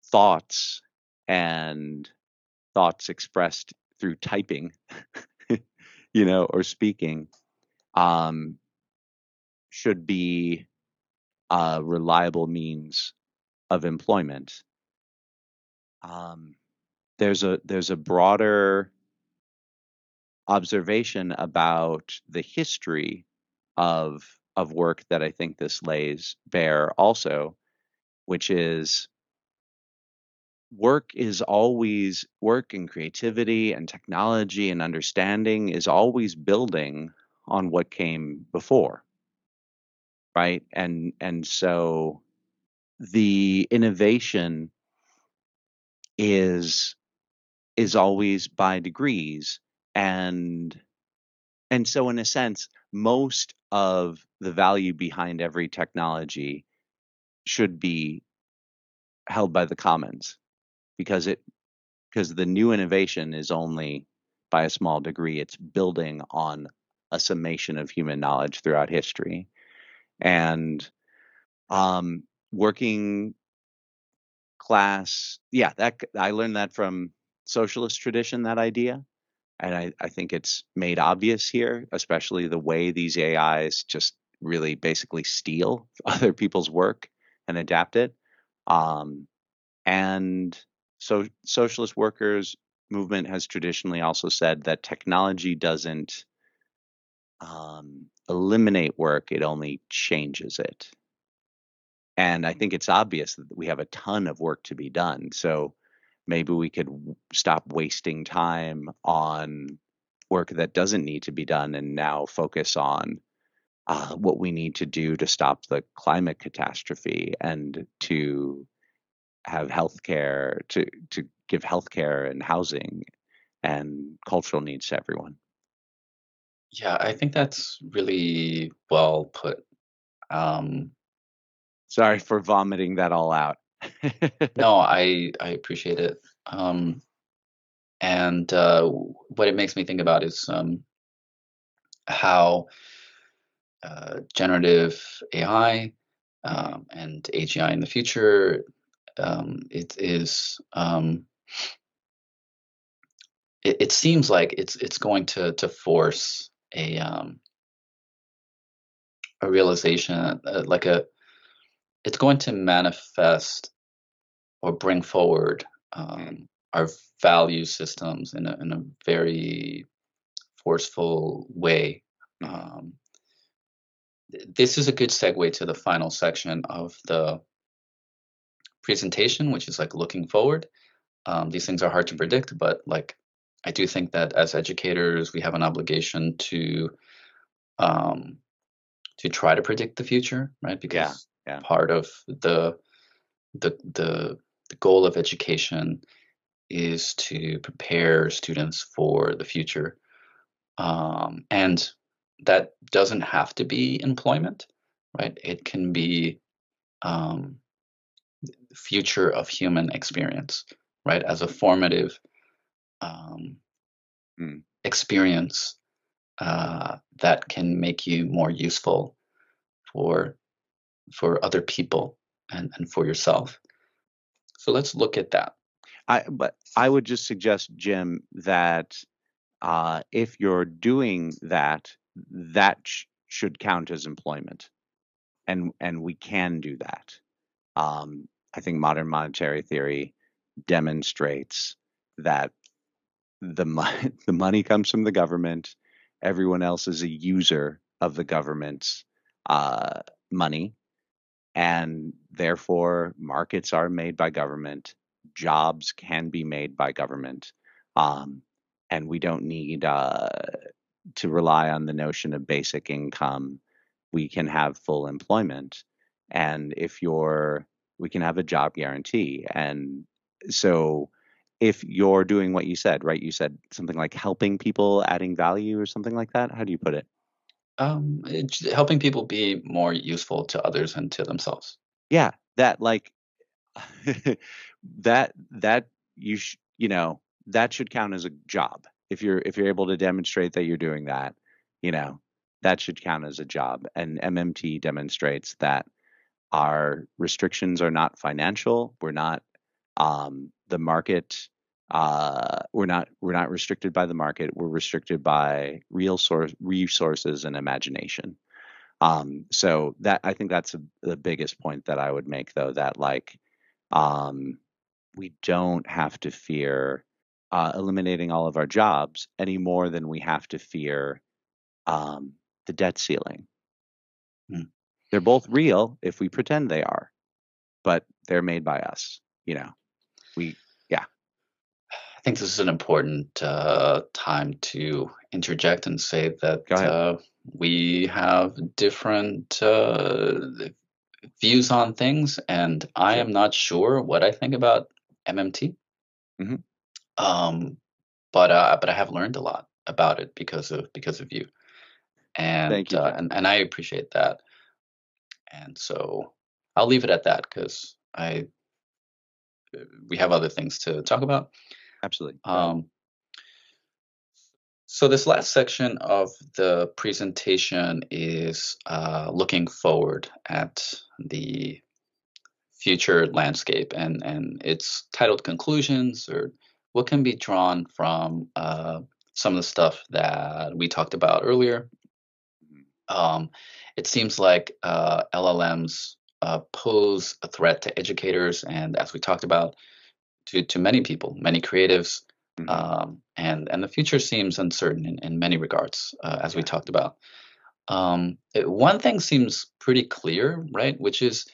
thoughts and thoughts expressed through typing, you know, or speaking, um, should be a reliable means of employment. Um, there's a there's a broader observation about the history of of work that I think this lays bare also, which is work is always work and creativity and technology and understanding is always building on what came before. Right? And and so the innovation is is always by degrees and and so in a sense most of the value behind every technology should be held by the commons because it because the new innovation is only by a small degree it's building on a summation of human knowledge throughout history. And um, working class yeah that i learned that from socialist tradition that idea and I, I think it's made obvious here especially the way these ais just really basically steal other people's work and adapt it um, and so socialist workers movement has traditionally also said that technology doesn't um, eliminate work it only changes it. And i think it's obvious that we have a ton of work to be done so maybe we could stop wasting time on work that doesn't need to be done and now focus on uh, what we need to do to stop the climate catastrophe and to have health care to to give health care and housing and cultural needs to everyone Yeah, I think that's really well put. Um, sorry for vomiting that all out no, I I appreciate it. Um, and uh, what it makes me think about is um, how uh, generative AI um, and AGI in the future um, it is um, it, it seems like it's it's going to to force a um, a realization uh, like a it's going to manifest or bring forward um, our value systems in a, in a very forceful way. Um, this is a good segue to the final section of the presentation, which is like looking forward. Um, these things are hard to predict, but like I do think that as educators, we have an obligation to um, to try to predict the future, right? Because yeah. part of the the the the goal of education is to prepare students for the future, um, and that doesn't have to be employment, right? It can be um, future of human experience, right? As a formative um, Hmm. experience uh, that can make you more useful for for other people and, and for yourself. So let's look at that. I but I would just suggest, Jim, that uh, if you're doing that, that sh- should count as employment, and and we can do that. Um, I think modern monetary theory demonstrates that the money the money comes from the government. Everyone else is a user of the government's uh, money, and therefore markets are made by government. Jobs can be made by government, um, and we don't need uh, to rely on the notion of basic income. We can have full employment, and if you're, we can have a job guarantee, and so if you're doing what you said, right? You said something like helping people, adding value, or something like that. How do you put it? Um, it's helping people be more useful to others and to themselves. Yeah, that like that that you sh- you know that should count as a job if you're if you're able to demonstrate that you're doing that. You know that should count as a job, and MMT demonstrates that our restrictions are not financial. We're not um, the market uh, we're not we're not restricted by the market. We're restricted by real source resources and imagination. Um, so that i think that's a, the biggest point that i would make though that like um, we don't have to fear uh, eliminating all of our jobs any more than we have to fear um, the debt ceiling. Hmm. they're both real if we pretend they are but they're made by us you know? We think this is an important uh, time to interject and say that uh, we have different uh, views on things, and I am not sure what I think about MMT. Mhm. Um, but uh, but I have learned a lot about it because of because of you, and Thank you, uh, and and I appreciate that. And so I'll leave it at that because I we have other things to talk about. Absolutely Um, so this last section of the presentation is uh, looking forward at the future landscape, and and it's titled "Conclusions" or what can be drawn from uh, some of the stuff that we talked about earlier. Um, it seems like uh, LLMs uh, pose a threat to educators, and as we talked about, to to many people, many creatives, Mhm. um, and and the future seems uncertain in, in many regards, uh, as we talked about. Um, it- one thing seems pretty clear, right? Which is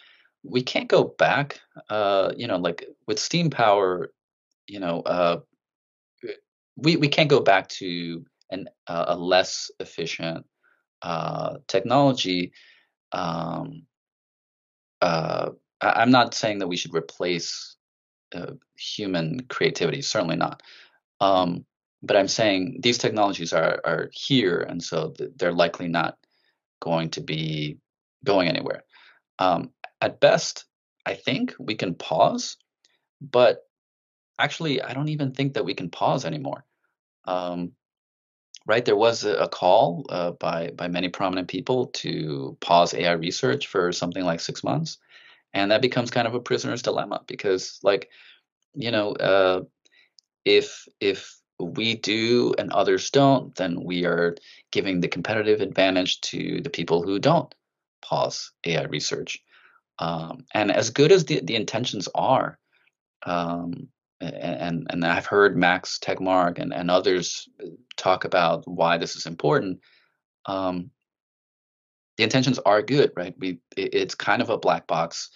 we can't go back. Uh, you know, like with steam power, you know, uh, we we can't go back to an uh, a less efficient uh, technology. Um, uh, I, I'm not saying that we should replace uh, human creativity. Certainly not. Um, but I'm saying these technologies are are here, and so th- they're likely not going to be going anywhere. Um, at best, I think we can pause, but actually, I don't even think that we can pause anymore. Um, right? There was a, a call uh, by by many prominent people to pause AI research for something like six months, and that becomes kind of a prisoner's dilemma because, like, you know, uh, if if we do and others don't, then we are giving the competitive advantage to the people who don't pause AI research. Um, and as good as the, the intentions are, um, and and I've heard Max Tegmark and, and others talk about why this is important. Um, the intentions are good, right? We it, it's kind of a black box.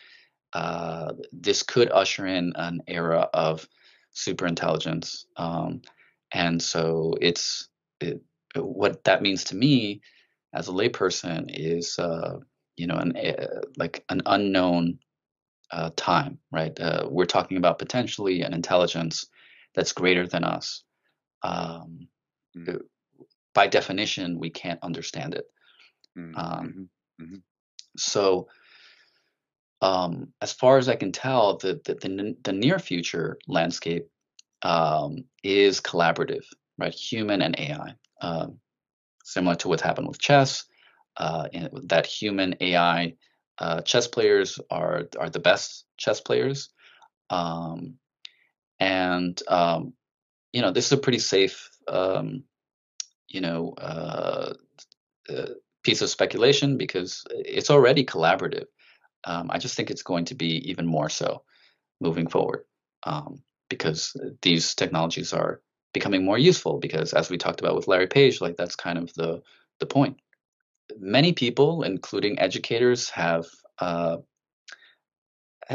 Uh, this could usher in an era of super intelligence, um, and so it's it, what that means to me as a layperson is uh, you know an uh, like an unknown uh, time right uh, we're talking about potentially an intelligence that's greater than us um, Mm. by definition we can't understand it Mm, um, mhm, mhm. so um, as far as I can tell, the the, the, the near future landscape um, is collaborative, right? Human and AI, um, similar to what's happened with chess. Uh, that human AI uh, chess players are are the best chess players, um, and um, you know this is a pretty safe, um, you know, uh, uh, piece of speculation because it's already collaborative. Um, I just think it's going to be even more so moving forward um, because these technologies are becoming more useful. Because as we talked about with Larry Page, like that's kind of the the point. Many people, including educators, have uh,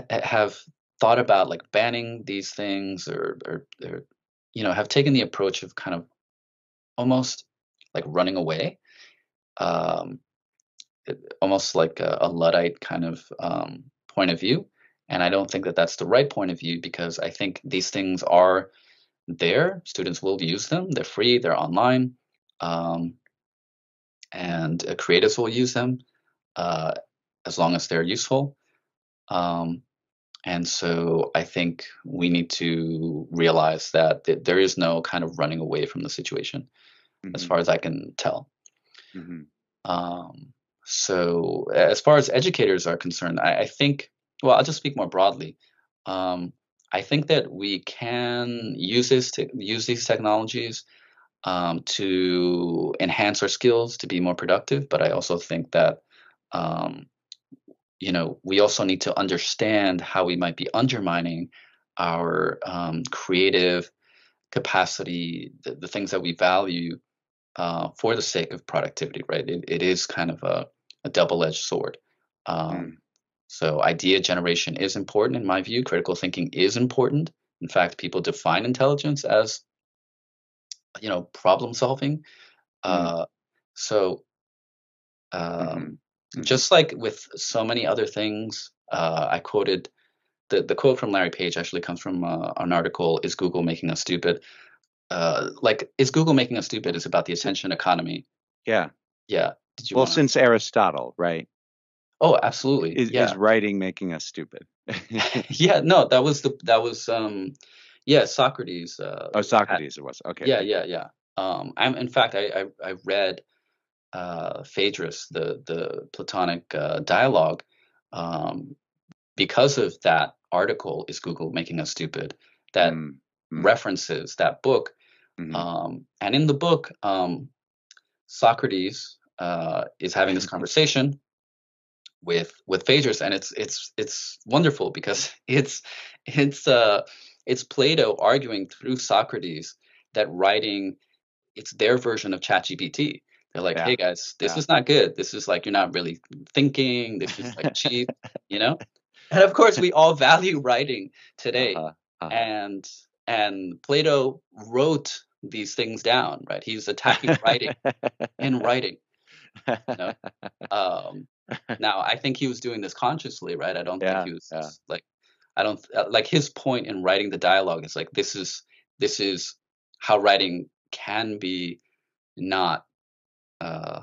have thought about like banning these things or, or or you know have taken the approach of kind of almost like running away um, almost like a, a luddite kind of um, point of view. And i don't think that that's the right point of view because i think these things are there. Students will use them. They're free. They're online. Um, and uh, creators will use them uh, as long as they're useful. Um, and so I think we need to realize that th- there is no kind of running away from the situation, as Mhm, far as I can tell. Mhm. Um, so, as far as educators are concerned, I, I think, well, I'll just speak more broadly. Um, I think that we can use this to use these technologies um, to enhance our skills to be more productive, but I also think that um, you know, we also need to understand how we might be undermining our um, creative capacity, the, the things that we value uh, for the sake of productivity, right? It, it is kind of a, a double edged sword. Um, Mm. So, idea generation is important in my view. Critical thinking is important. In fact, people define intelligence as, you know, problem solving. Uh, so, um, Mhm, mhm. just like with so many other things, uh, I quoted the, the quote from Larry Page actually comes from uh, an article, Is Google Making Us Stupid? Uh, like, Is Google Making Us Stupid? is about the attention economy. Yeah. Yeah. Did you Well, wanna- since Aristotle, right? Oh, absolutely. Is, yeah. is writing making us stupid? yeah, no, that was the, that was, um, yeah, Socrates. Uh, oh, had- Socrates it was. Okay. Yeah, yeah, yeah. Um, I'm, in fact, I, I, I read uh, Phaedrus, the the Platonic uh, dialogue, um, because of that article. Is Google making us stupid? That Mm, mm, references that book, mhm. um, and in the book, um, Socrates uh, is having this conversation with with Phaedrus, and it's it's it's wonderful because it's it's uh it's Plato arguing through Socrates that writing it's their version of ChatGPT. They're like, Yeah. hey guys, this Yeah. is not good. This is like you're not really thinking. This is like cheap, you know. And of course, we all value writing today, Uh-huh, uh-huh. and and Plato wrote these things down. Right, he's attacking writing in writing. know? Um, now, I think he was doing this consciously, right? I don't Yeah, think he was yeah. like, I don't uh, like his point in writing the dialogue is like this is this is how writing can be not uh,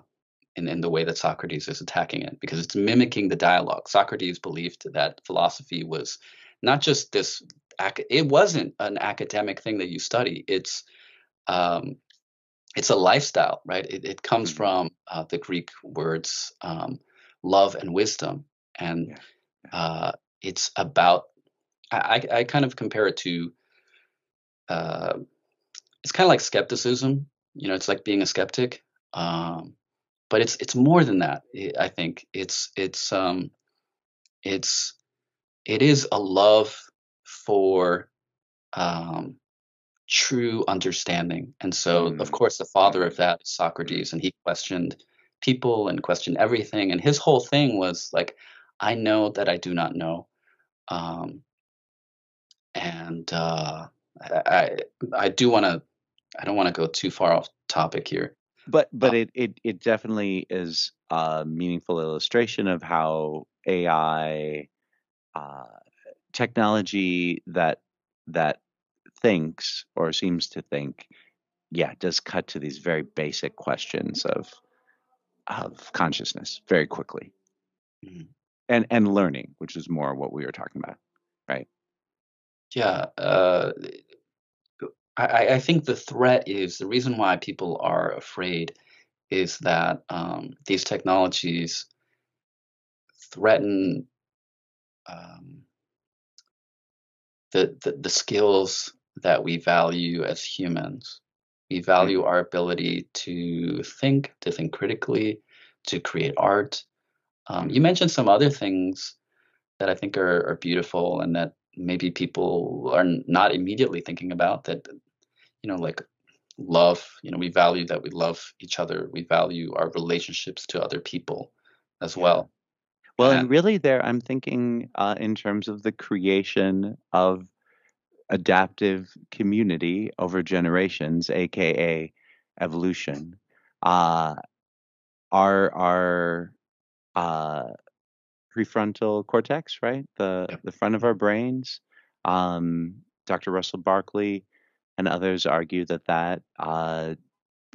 in in the way that Socrates is attacking it because it's mimicking the dialogue. Socrates believed that philosophy was not just this. It wasn't an academic thing that you study. It's um, it's a lifestyle, right? It, it comes Mhm. from uh, the Greek words um, love and wisdom, and Yeah, uh, it's about. I, I I kind of compare it to. Uh, it's kind of like skepticism. You know, it's like being a skeptic, um, but it's it's more than that. I I think it's it's um, it's it is a love for um, true understanding. And so, of Mm. course, the father of that is Socrates, and he questioned people and questioned everything. And his whole thing was like, I know that I do not know. Um, and uh, I, I do want to I don't want to go too far off topic here. But but Uh, it it it definitely is a meaningful illustration of how AI uh, technology that that thinks or seems to think, yeah, does cut to these very basic questions of of consciousness very quickly, mhm. and and learning, which is more what we were talking about, right? yeah, uh, I, I I think the threat is the reason why people are afraid is that um, these technologies threaten um, the, the the skills that we value as humans. We value our ability to think, to think critically, to create art. Um, you mentioned some other things that I think are, are beautiful and that maybe people are not immediately thinking about that, you know, like love. You know, we value that we love each other. We value our relationships to other people as well. Well, And and really, there I'm thinking uh, in terms of the creation of adaptive community over generations, aka evolution. Uh, our our uh, prefrontal cortex, right? The yep. the front of our brains. Um, Dr. Russell Barkley and others argue that that uh,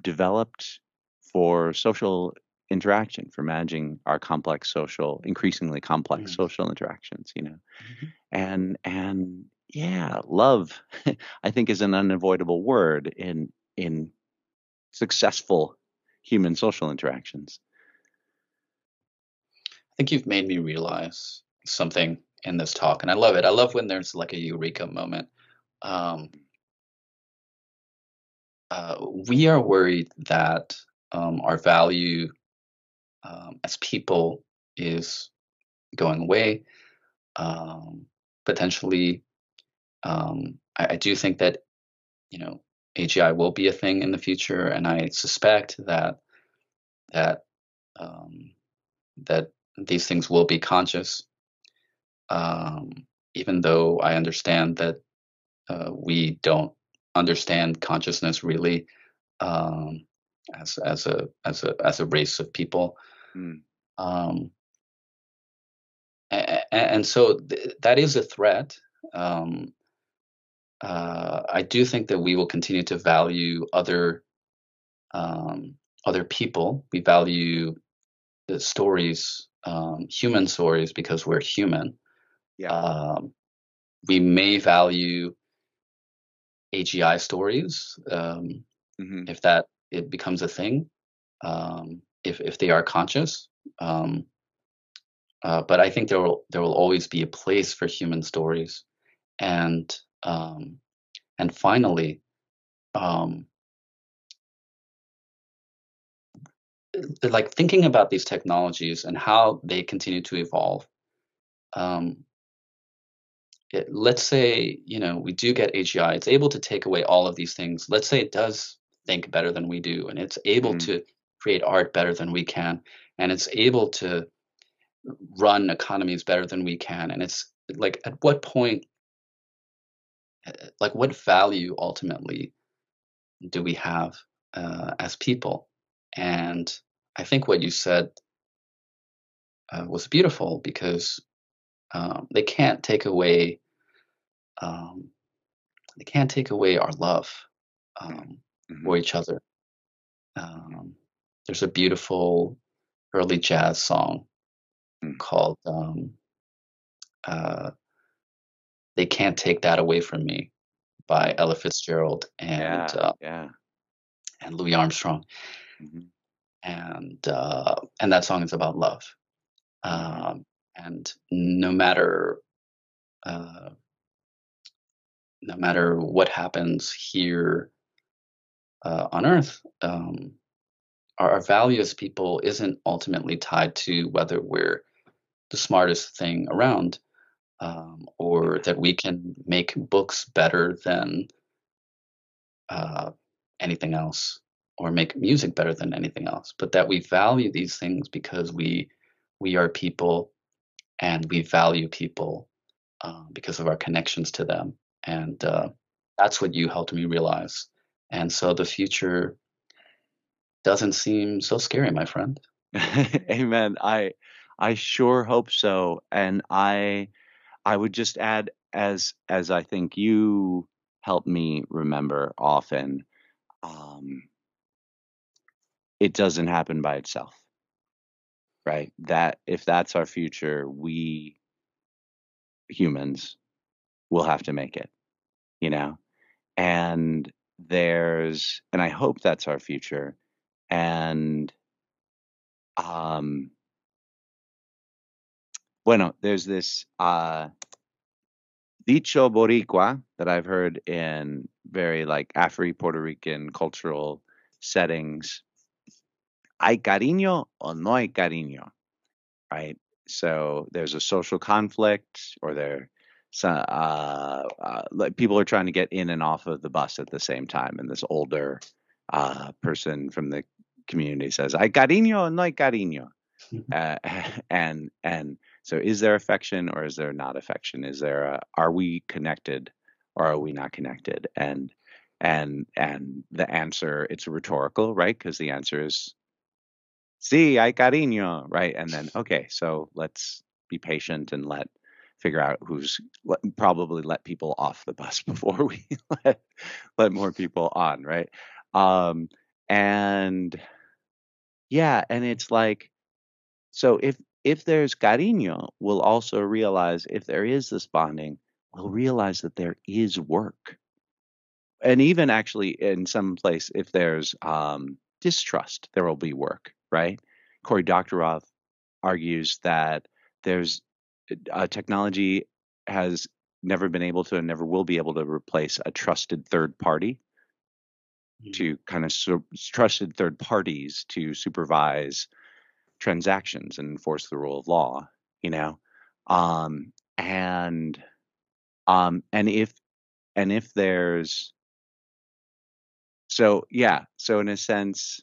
developed for social interaction, for managing our complex social, increasingly complex Mhm. social interactions. You know, Mhm. and and yeah, love, I think, is an unavoidable word in in successful human social interactions. I think you've made me realize something in this talk, and I love it. I love when there's like a eureka moment. Um, uh, we are worried that um, our value um, as people is going away. Um, potentially, um, I, I do think that you know AGI will be a thing in the future, and I suspect that that um, that these things will be conscious. Um, even though I understand that uh, we don't understand consciousness really um, as as a as a as a race of people. Mm, Um, and so th- that is a threat. Um, uh, I do think that we will continue to value other um, other people. We value the stories, um, human stories, because we're human. yeah. Um, we may value AGI stories um, hmm if that it becomes a thing, um, if if they are conscious. Um, uh, but I think there will there will always be a place for human stories, and um, and finally, um, like thinking about these technologies and how they continue to evolve. Um, it, let's say you know we do get AGI, it's able to take away all of these things. Let's say it does think better than we do, and it's able hmm to create art better than we can, and it's able to run economies better than we can. And it's like at what point, uh, like what value ultimately do we have uh, as people? And I think what you said uh, was beautiful because um, they can't take away um, they can't take away our love um, hmm for each other. Um, there's a beautiful early jazz song Mm. called um, uh, "They Can't Take That Away from Me" by Ella Fitzgerald and Yeah, uh, yeah. and Louis Armstrong, hmm and uh, and that song is about love. Um, and no matter uh, no matter what happens here uh, on Earth, um, our, our value as people isn't ultimately tied to whether we're the smartest thing around um, or that we can make books better than uh, anything else or make music better than anything else, but that we value these things because we we are people and we value people uh, because of our connections to them, and uh, that's what you helped me realize. and so the future doesn't seem so scary, my friend. Amen. I I sure hope so. And I I would just add as as I think you help me remember often, um, it doesn't happen by itself. Right? That if that's our future, we humans will have to make it, you know? And there's and I hope that's our future. And um bueno, there's this uh dicho boricua that I've heard in very like Afri Puerto Rican cultural settings. Hay cariño o no hay cariño, right? So there's a social conflict, or there, uh, uh, like people are trying to get in and off of the bus at the same time, and this older uh, person from the community says, "Hay cariño o no hay cariño," uh, and and so is there affection or is there not affection? Is there a, are we connected or are we not connected? And and and the answer it's rhetorical, right? Because the answer is sí, hay cariño, right? And then okay, so let's be patient and let figure out who's let, probably let people off the bus before we let let more people on, right? Um, and yeah, and it's like so if if there's cariño, we'll also realize if there is this bonding, we'll realize that there is work. And even actually in some place, if there's um, distrust, there will be work, right? Cory Doctorow argues that there's uh, technology has never been able to and never will be able to replace a trusted third party Mm. to kind of su- trusted third parties to supervise transactions and enforce the rule of law you know? Um and um and if and if there's so yeah so in a sense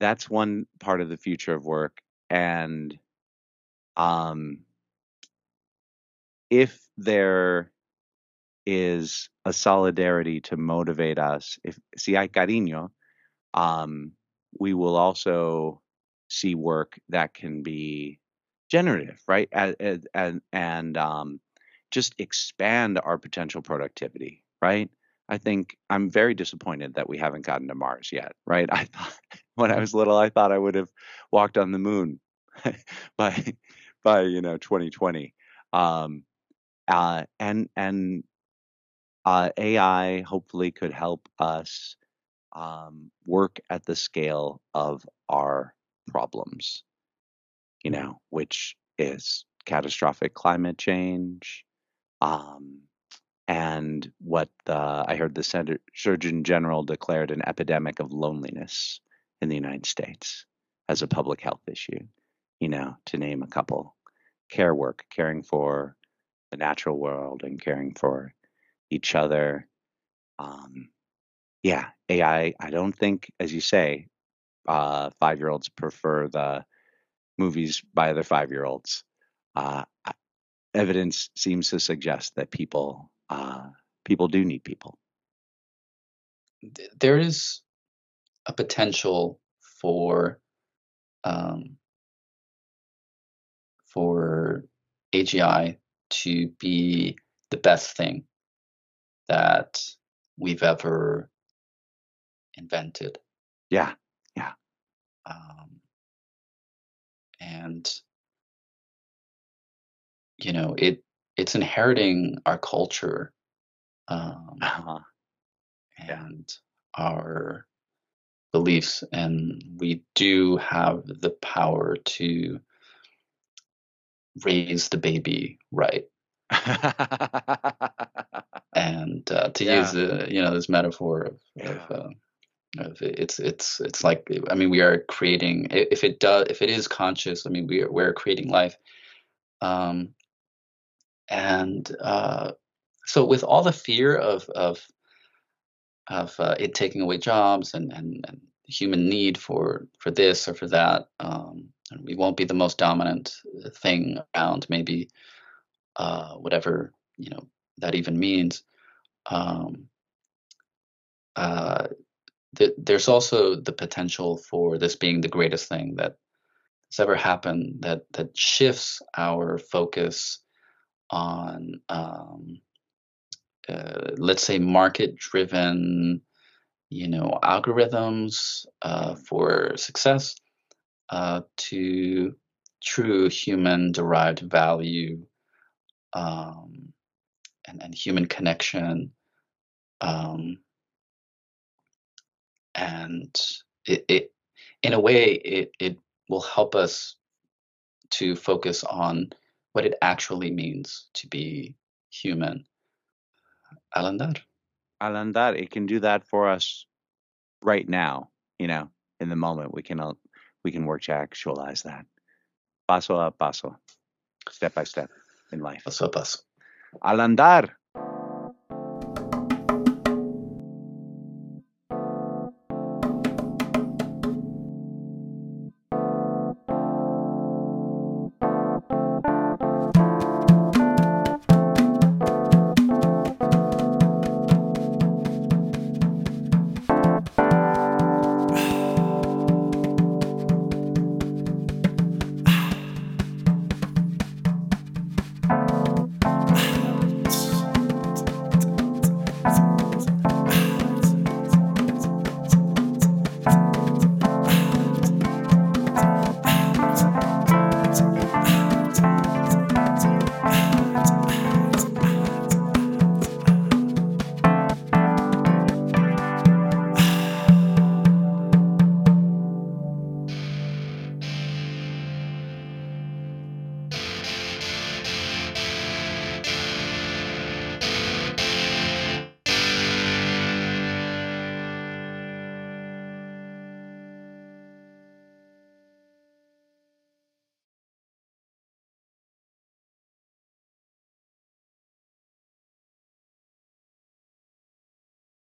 that's one part of the future of work and um if there is a solidarity to motivate us if si hay cariño um we will also see work that can be generative right? And and, and um just expand our potential productivity right? I think i'm very disappointed that we haven't gotten to mars yet right? I thought when i was little i thought i would have walked on the moon by by you know 2020 um uh and and uh ai hopefully could help us um work at the scale of our problems you know which is catastrophic climate change um and what the i heard the surgeon general declared an epidemic of loneliness in the united states as a public health issue you know to name a couple. Care work caring for the natural world and caring for each other um yeah ai i don't think as you say uh five year olds prefer the movies by other five year olds uh evidence seems to suggest that people uh people do need people. There is a potential for um, for AGI to be the best thing that we've ever invented. yeah Um, and you know, it it's inheriting our culture um, uh, Yeah. and our beliefs, and we do have the power to raise the baby right. and uh, to Yeah. use the you know this metaphor of, Yeah. of, uh, it's it's it's like I mean we are creating if it does if it is conscious I mean we are we're creating life. Um, and uh, so with all the fear of of of uh, it taking away jobs and, and and human need for for this or for that um, and we won't be the most dominant thing around maybe uh, whatever you know that even means um, uh, th- there's also the potential for this being the greatest thing that has ever happened that that shifts our focus on um, uh, let's say market driven you know algorithms uh, for success uh, to true human derived value um, and, and human connection um, and it, it in a way it, it will help us to focus on what it actually means to be human Al Andar. Alandar, it can do that for us right now, you know, in the moment. We can uh, we can work to actualize that. Paso a paso, step by step in life. Paso a paso. Al Andar.